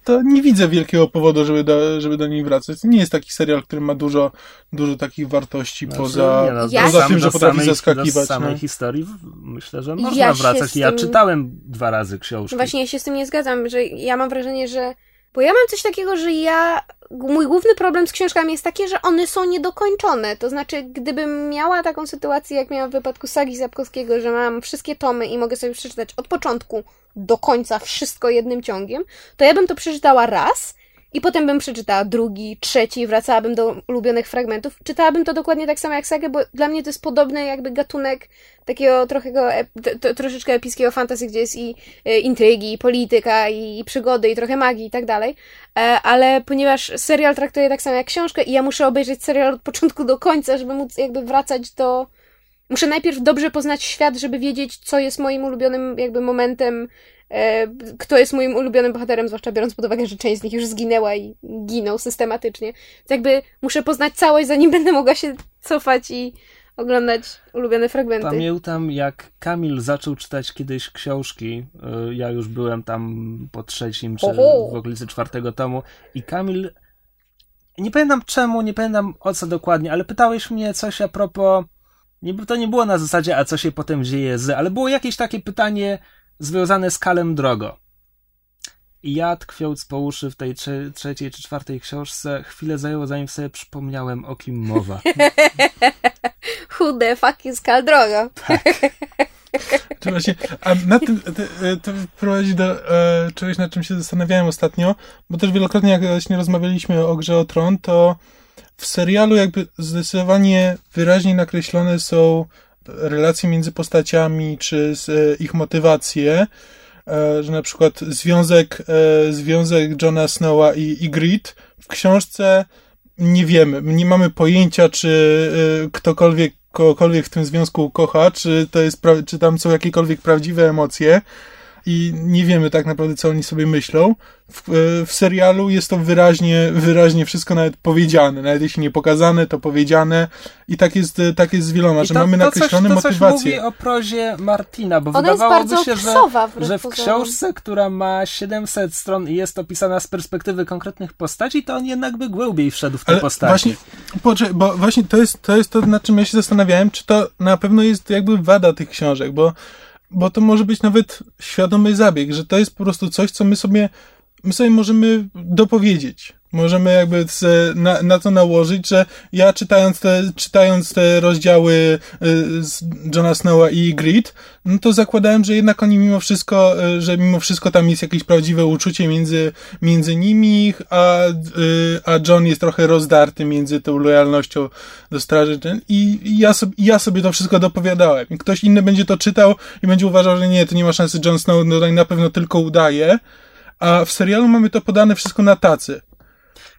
to nie widzę wielkiego powodu, żeby do, żeby do niej wracać. To nie jest taki serial, który ma dużo, dużo takich wartości Znaczy, poza, nie no, Ja poza tym, że potrafi samej, zaskakiwać. Do samej no. historii myślę, że Ja można się wracać. z Ja tym- czytałem dwa razy książki. Właśnie ja się z tym nie zgadzam, że ja mam wrażenie, że. Bo ja mam coś takiego, że ja. Mój główny problem z książkami jest taki, że one są niedokończone. To znaczy, gdybym miała taką sytuację, jak miałam w wypadku Sagi Zapkowskiego, że mam wszystkie tomy i mogę sobie przeczytać od początku do końca wszystko jednym ciągiem, to ja bym to przeczytała raz i potem bym przeczytała drugi, trzeci, wracałabym do ulubionych fragmentów. Czytałabym to dokładnie tak samo jak sagę, bo dla mnie to jest podobny jakby gatunek takiego trochę, ep- t- troszeczkę epickiego fantasy, gdzie jest i e, intrygi, i polityka, i, przygody, i trochę magii i tak dalej. E, ale ponieważ serial traktuje tak samo jak książkę i ja muszę obejrzeć serial od początku do końca, żeby móc jakby wracać do... Muszę najpierw dobrze poznać świat, żeby wiedzieć, co jest moim ulubionym jakby momentem, kto jest moim ulubionym bohaterem, zwłaszcza biorąc pod uwagę, że część z nich już zginęła i giną systematycznie. Więc jakby muszę poznać całość, zanim będę mogła się cofać i oglądać ulubione fragmenty. Pamiętam, jak Kamil zaczął czytać kiedyś książki. y, Ja już byłem tam po trzecim, czy Oho. w okolicy czwartego tomu. I Kamil. Nie pamiętam czemu, nie pamiętam o co dokładnie, ale pytałeś mnie coś a propos. Nie, to nie było na zasadzie, a co się potem dzieje z, ale było jakieś takie pytanie związane z Kalem Drogo. I ja, tkwiąc po uszy w tej trze- trzeciej czy czwartej książce, chwilę zajęło, zanim sobie przypomniałem, o kim mowa. (laughs) Who the fuck is Khal Drogo? (laughs) Czy właśnie, a na tym to, to prowadzi do e, czegoś, nad czym się zastanawiałem ostatnio, bo też wielokrotnie, jak właśnie rozmawialiśmy o grze o Tron, to w serialu jakby zdecydowanie wyraźnie nakreślone są relacje między postaciami, czy e, ich motywacje, e, że na przykład związek, e, związek Johna Snowa i, i w książce nie wiemy, nie mamy pojęcia, czy ktokolwiek kogokolwiek w tym związku kocha, czy to jest, czy tam są jakiekolwiek prawdziwe emocje i nie wiemy tak naprawdę, co oni sobie myślą. W, e, w serialu jest to wyraźnie, wyraźnie wszystko nawet powiedziane, nawet jeśli nie pokazane, to powiedziane i tak jest, e, tak jest z wieloma, I że mamy nakreślone coś, to motywacje. Coś mówi o prozie Martina, bo Ona jest wydawałoby bardzo się, że, wbrew że w książce, która ma 700 stron i jest opisana z perspektywy konkretnych postaci, to on jednak by głębiej wszedł w te Ale postaci. właśnie, poczekaj, bo właśnie to jest, to jest to, nad czym ja się zastanawiałem, czy to na pewno jest jakby wada tych książek, bo, bo to może być nawet świadomy zabieg, że to jest po prostu coś, co my sobie, my sobie możemy dopowiedzieć. Możemy jakby na, na to nałożyć, że ja czytając te, czytając te rozdziały y, z Johna Snowa i Grit, no to zakładałem, że jednak oni mimo wszystko, y, że mimo wszystko tam jest jakieś prawdziwe uczucie między, między nimi, a, y, a John jest trochę rozdarty między tą lojalnością do Straży. I ja sobie, ja sobie to wszystko dopowiadałem. Ktoś inny będzie to czytał i będzie uważał, że nie, to nie ma szansy, John Snow no, na pewno tylko udaje. A w serialu mamy to podane wszystko na tacy.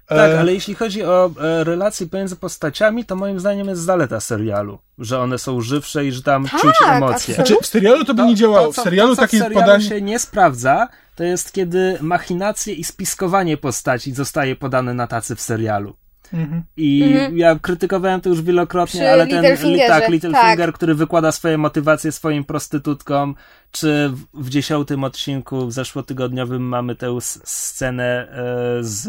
Tak, E, ale jeśli chodzi o e, relacje pomiędzy postaciami, to moim zdaniem jest zaleta serialu, że one są żywsze i że tam Tak, czuć emocje. Znaczy, w serialu to by nie działało. W co- serialu to, co takie w serialu podanie... się nie sprawdza, to jest kiedy machinacje i spiskowanie postaci zostaje podane na tacy w serialu. Mhm. I Mhm. ja krytykowałem to już wielokrotnie, Przy ale ten tak, tak. Littlefinger, który wykłada swoje motywacje swoim prostytutkom, czy w, w dziesiątym odcinku zeszłotygodniowym mamy tę scenę e, z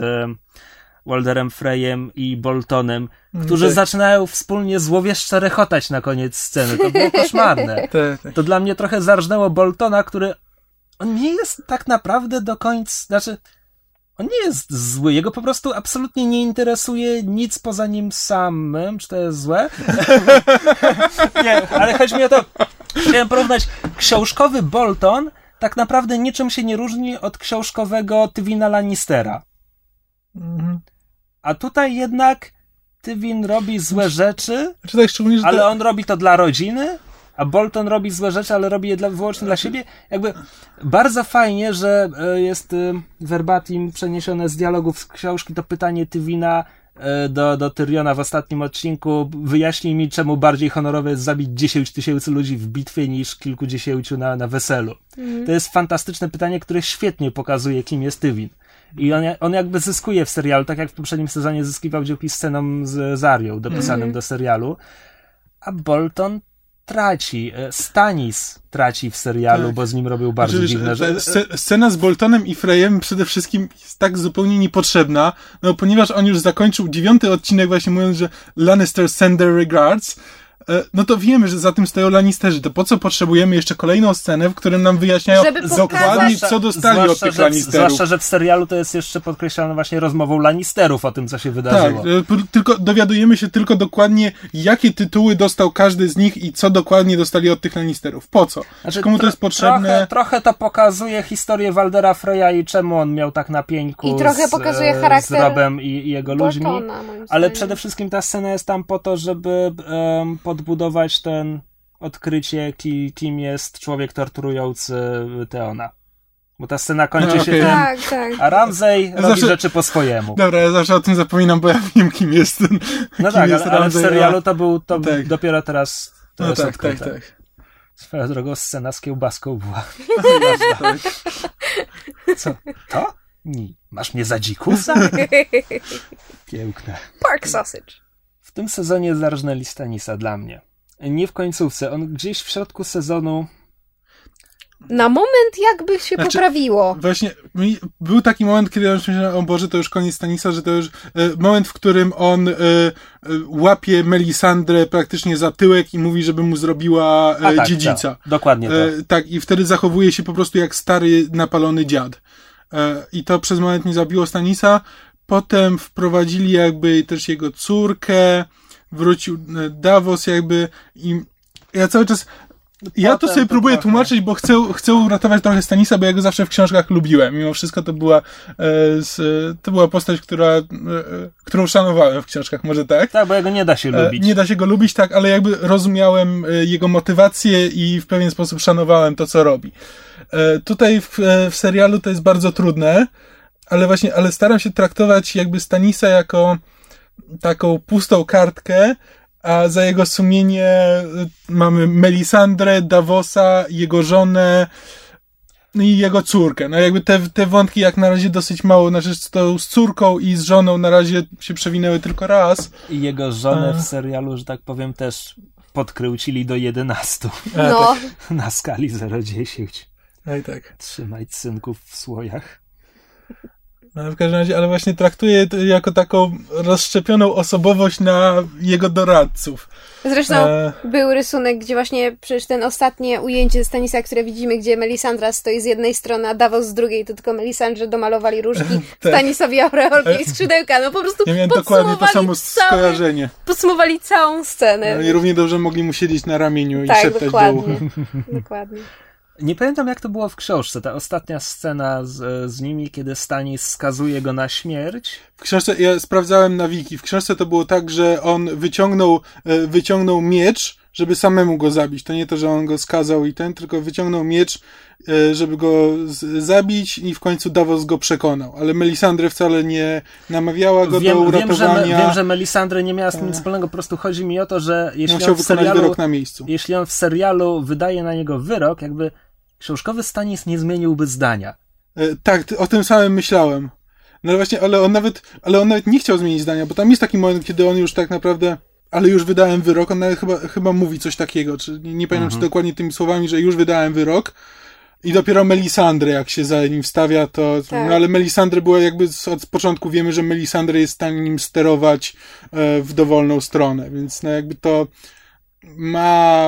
Walderem Freyem i Boltonem, którzy tak. zaczynają wspólnie złowieszcze rechotać na koniec sceny. To było (laughs) koszmarne. Te, te. To dla mnie trochę zarżnęło Boltona, który on nie jest tak naprawdę do końca, znaczy on nie jest zły, jego po prostu absolutnie nie interesuje nic poza nim samym, czy to jest złe? (laughs) nie, ale chodzi mi o to, chciałem porównać książkowy Bolton tak naprawdę niczym się nie różni od książkowego Tywina Lannistera. Mhm. A tutaj jednak Tywin robi złe rzeczy, tak szczególnie, że ale to... on robi to dla rodziny, a Bolton robi złe rzeczy, ale robi je dla, wyłącznie dla siebie. Jakby bardzo fajnie, że e, jest e, verbatim przeniesione z dialogów z książki to pytanie Tywina e, do, do Tyriona w ostatnim odcinku. Wyjaśnij mi, czemu bardziej honorowe jest zabić 10 tysięcy ludzi w bitwie niż kilkudziesięciu na, na weselu. To jest fantastyczne pytanie, które świetnie pokazuje, kim jest Tywin. I on, on jakby zyskuje w serialu, tak jak w poprzednim sezonie zyskiwał dzięki scenom z Zarią dopisanym Mhm. do serialu. A Bolton traci. E, Stanis traci w serialu, Tak. bo z nim robił bardzo Znaczy, dziwne że- rzeczy. sce- Scena z Boltonem i Freyem przede wszystkim jest tak zupełnie niepotrzebna, no ponieważ on już zakończył dziewiąty odcinek właśnie mówiąc, że Lannister send their regards, e, no to wiemy, że za tym stoją Lannisterzy. To po co potrzebujemy jeszcze kolejną scenę, w którym nam wyjaśniają pokazać- dokładnie, co dostali od tych że, Lannisterów. zwłaszcza, że w serialu to jest jeszcze podkreślane właśnie rozmową Lannisterów o tym, co się Tak, wydarzyło. e, p- tylko dowiadujemy się tylko dokładnie, jakie tytuły dostał każdy z nich i co dokładnie dostali od tych Lannisterów. Po co? Znaczy, Komu to jest potrzebne? Trochę, trochę to pokazuje historię Waldera Freya i czemu on miał tak na pieńku I trochę z, pokazuje e, charakter z Robem i, i jego ludźmi. Boltona, moim Ale przede wszystkim ta scena jest tam po to, żeby em, podbudować ten odkrycie, ki, kim jest człowiek torturujący Teona. Bo ta scena kończy No, się okej. tym, Tak, tak. a Ramsey Ja robi zawsze- rzeczy po swojemu. Dobra, ja zawsze o tym zapominam, bo ja wiem, kim jest ten. No kim tak, jest ale, ale w serialu to był to Tak. dopiero teraz to No jest tak, tak, odkryte. tak. Swoją drogą scena z kiełbaską była. (laughs) tak. Co? To? Nie. Masz mnie za dzikusa? (laughs) Piękne. Park sausage. W tym sezonie zarżnęli Stanisa dla mnie. Nie w końcówce, on gdzieś w środku sezonu Na moment jakby się Znaczy- poprawiło. Właśnie, mi, był taki moment, kiedy ja już myślałem, o Boże, to już koniec Stanisa, że to już e, moment, w którym on e, e, łapie Melisandrę praktycznie za tyłek i mówi, żeby mu zrobiła e, tak, dziedzica. tak, dokładnie to. E, tak, i wtedy zachowuje się po prostu jak stary, napalony dziad. E, I to przez moment nie zabiło Stanisa. Potem wprowadzili jakby też jego córkę, wrócił e, Davos jakby i ja cały czas ja to Potem sobie to próbuję trochę. tłumaczyć, bo chcę, chcę uratować trochę Stanisa, bo ja go zawsze w książkach lubiłem. Mimo wszystko to była, e, z, to była postać, która, e, e, którą szanowałem w książkach, może tak? Tak, bo jego nie da się E, lubić. Nie da się go lubić, tak, ale jakby rozumiałem e, jego motywację i w pewien sposób szanowałem to, co robi. E, Tutaj w, e, w serialu to jest bardzo trudne, ale właśnie, ale staram się traktować jakby Stanisa jako taką pustą kartkę, a za jego sumienie e, mamy Melisandrę, Davosa, jego żonę, no i jego córkę. No jakby te, te wątki jak na razie dosyć mało, znaczy z, tą, z córką i z żoną na razie się przewinęły tylko raz. I jego żonę w serialu, że tak powiem, też podkręcili do 11 A, No, (laughs) na skali 0,10. No i tak. Trzymać synków w słojach. No, ale w każdym razie, ale właśnie traktuję to jako taką rozszczepioną osobowość na jego doradców. zresztą E, był rysunek, gdzie właśnie przecież ten ostatnie ujęcie Stanisa, które widzimy, gdzie Melisandra stoi z jednej strony, a Davos z drugiej, to tylko Melisandrze domalowali różki, (laughs) Tak. Stanisowi aureolki i skrzydełka. No po prostu ja miałem dokładnie to samo skojarzenie. podsumowali całą scenę. No i równie dobrze mogli mu siedzieć na ramieniu i tak, szeptać do dokładnie. ucha. dokładnie. Nie pamiętam, jak to było w książce. Ta ostatnia scena z, z nimi, kiedy Stanis skazuje go na śmierć. W książce, ja sprawdzałem na wiki, w książce to było tak, że on wyciągnął, e, wyciągnął miecz, żeby samemu go zabić. To nie to, że on go skazał i ten, tylko wyciągnął miecz, e, żeby go zabić i w końcu Davos go przekonał. Ale Melisandrę wcale nie namawiała go do Wiem, wiem, że, uratowania. wiem, że Melisandre nie miała z tym nic wspólnego. Po prostu chodzi mi o to, że jeśli Musiał on, w serialu, wyrok na miejscu. jeśli on w serialu wydaje na niego wyrok, jakby książkowy Stanis nie zmieniłby zdania. E, Tak, o tym samym myślałem. No ale właśnie, ale on nawet, ale on nawet nie chciał zmienić zdania, bo tam jest taki moment, kiedy on już tak naprawdę, ale już wydałem wyrok, on nawet chyba, chyba mówi coś takiego, czy nie, nie pamiętam, czy dokładnie tymi słowami, że już wydałem wyrok i dopiero Melisandrę, jak się za nim wstawia, to, Tak. no ale Melisandrę była jakby z, od początku wiemy, że Melisandra jest w stanie nim sterować e, w dowolną stronę, więc no jakby to ma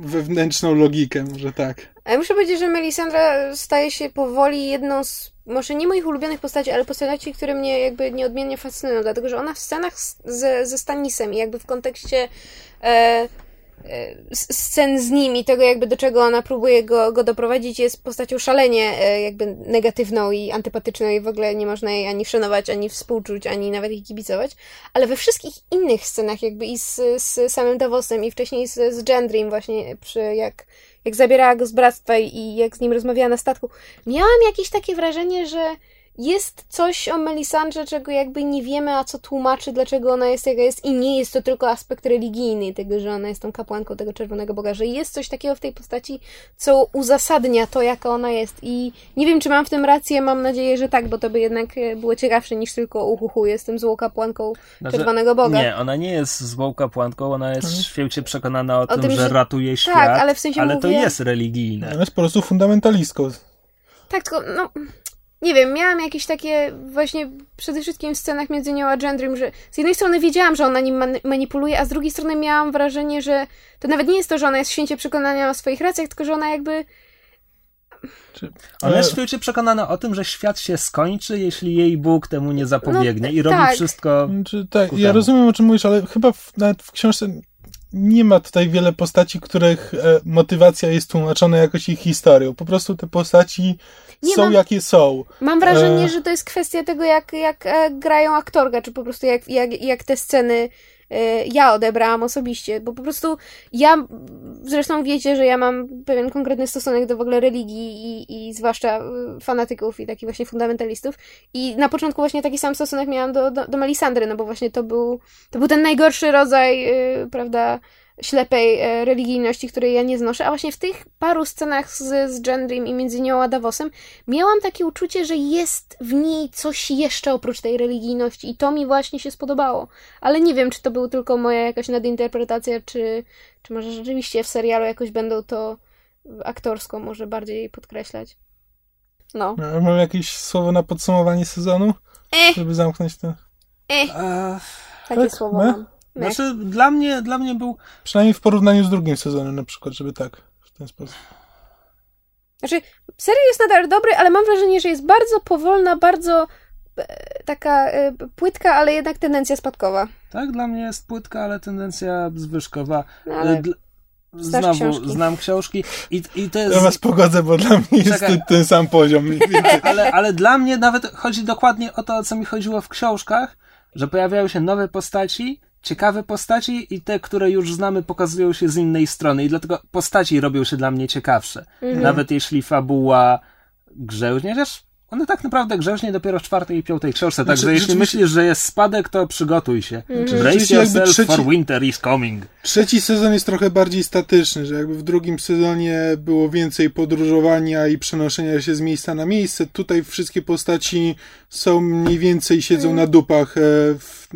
wewnętrzną logikę, może tak. Muszę powiedzieć, że Melisandra staje się powoli jedną z, może nie moich ulubionych postaci, ale postaci, które mnie jakby nieodmiennie fascynują, dlatego że ona w scenach ze, ze Stanisem i jakby w kontekście e, e, scen z nim i tego jakby do czego ona próbuje go, go doprowadzić jest postacią szalenie e, jakby negatywną i antypatyczną i w ogóle nie można jej ani szanować, ani współczuć, ani nawet jej kibicować, ale we wszystkich innych scenach jakby i z, z samym Davosem i wcześniej z, z Gendrym właśnie przy jak jak zabierała go z bractwa i jak z nim rozmawiała na statku, miałam jakieś takie wrażenie, że jest coś o Melisandrze, czego jakby nie wiemy, a co tłumaczy, dlaczego ona jest jaka jest i nie jest to tylko aspekt religijny tego, że ona jest tą kapłanką tego czerwonego Boga, że jest coś takiego w tej postaci, co uzasadnia to, jaka ona jest i nie wiem, czy mam w tym rację, mam nadzieję, że tak, bo to by jednak e, było ciekawsze niż tylko uhuhu, jestem złą kapłanką Znaczy, czerwonego Boga. Nie, ona nie jest złą kapłanką, ona jest święcie przekonana o, tym, tym, że, że- ratuje świat, tak, ale w sensie to mówię- jest religijne. Ona jest po prostu fundamentalistką. Tak, tylko, no, nie wiem, miałam jakieś takie właśnie przede wszystkim w scenach między nią a Gendrym, że z jednej strony wiedziałam, że ona nim man- manipuluje, a z drugiej strony miałam wrażenie, że to nawet nie jest to, że ona jest święcie przekonana o swoich racjach, tylko że ona jakby Czy, Ona ale- jest święcie przekonana o tym, że świat się skończy, jeśli jej Bóg temu nie zapobiegnie i robi tak. wszystko... Czy, tak, ja rozumiem o czym mówisz, ale chyba w, nawet w książce nie ma tutaj wiele postaci, których e, motywacja jest tłumaczona jakoś ich historią. Po prostu te postaci Nie są mam- jakie są. mam wrażenie, E. że to jest kwestia tego, jak, jak e, grają aktorka, czy po prostu jak, jak, jak te sceny e, ja odebrałam osobiście, bo po prostu ja, zresztą wiecie, że ja mam pewien konkretny stosunek do w ogóle religii i, i zwłaszcza e, fanatyków i takich właśnie fundamentalistów i na początku właśnie taki sam stosunek miałam do, do, do Melisandry, no bo właśnie to był, to był ten najgorszy rodzaj, prawda, ślepej e, religijności, której ja nie znoszę, a właśnie w tych paru scenach z, z Gendrym i między nią a Davosem miałam takie uczucie, że jest w niej coś jeszcze oprócz tej religijności i to mi właśnie się spodobało. Ale nie wiem, czy to był tylko moja jakaś nadinterpretacja, czy, czy może rzeczywiście w serialu jakoś będą to aktorsko może bardziej podkreślać. No. A Mam jakieś słowo na podsumowanie sezonu, Eh, żeby zamknąć to? eh, E, takie tak? słowo mam. Znaczy, dla mnie, dla mnie był... Przynajmniej w porównaniu z drugim sezonem na przykład, żeby tak, w ten sposób. Znaczy, serial jest nadal dobry, ale mam wrażenie, że jest bardzo powolna, bardzo e, taka e, płytka, ale jednak tendencja spadkowa. Tak, dla mnie jest płytka, ale tendencja zwyżkowa. No, ale Znowu książki. znam książki i, i to jest... Ja was pogodzę, bo dla mnie jest Czekaj. to ten sam poziom. ale, ale dla mnie nawet chodzi dokładnie o to, o co mi chodziło w książkach, że pojawiają się nowe postaci, ciekawe postaci i te, które już znamy, pokazują się z innej strony i dlatego postaci robią się dla mnie ciekawsze. Mhm. Nawet jeśli fabuła grzęźnie, chociaż ona tak naprawdę grzęźnie dopiero w czwartej i piątej książce, Znaczy, także jeśli myślisz, że jest spadek, to przygotuj się. Mhm. Brace Rzeczywiście jakby yourself trzeci- for winter is coming. Trzeci sezon jest trochę bardziej statyczny, że jakby w drugim sezonie było więcej podróżowania i przenoszenia się z miejsca na miejsce. Tutaj wszystkie postaci są mniej więcej siedzą na dupach. e, W,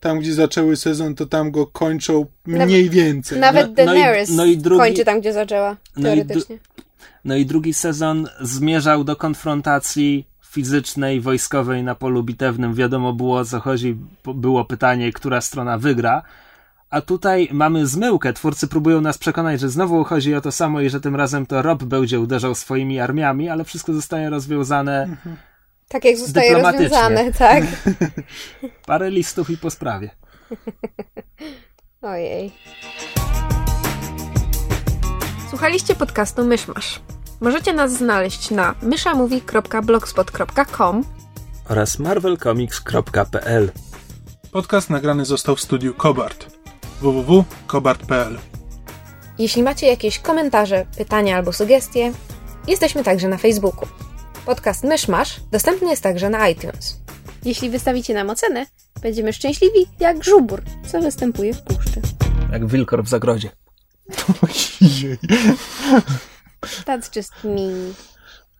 tam, gdzie zaczęły sezon, to tam go kończą mniej więcej. Nawet No- no i- Daenerys no i drugi- kończy tam, gdzie zaczęła, No i teoretycznie. No i drugi sezon zmierzał do konfrontacji fizycznej, wojskowej na polu bitewnym. Wiadomo było o co chodzi, było pytanie, która strona wygra. A tutaj mamy zmyłkę. Twórcy próbują nas przekonać, że znowu chodzi o to samo i że tym razem to Rob będzie uderzał swoimi armiami, ale wszystko zostaje rozwiązane Tak jak zostaje rozwiązane, tak? (laughs) parę listów i po sprawie. (laughs) Ojej. Słuchaliście podcastu Myszmasz. Możecie nas znaleźć na myszamovie.blogspot.com Oraz marvelcomics.pl Podcast nagrany został w studiu Kobart. www.kobart.pl Jeśli macie jakieś komentarze, pytania albo sugestie, jesteśmy także na Facebooku. Podcast Myszmasz dostępny jest także na iTunes. Jeśli wystawicie nam ocenę, będziemy szczęśliwi jak żubr, co występuje w puszczy. Jak wilkor w zagrodzie. That's just me.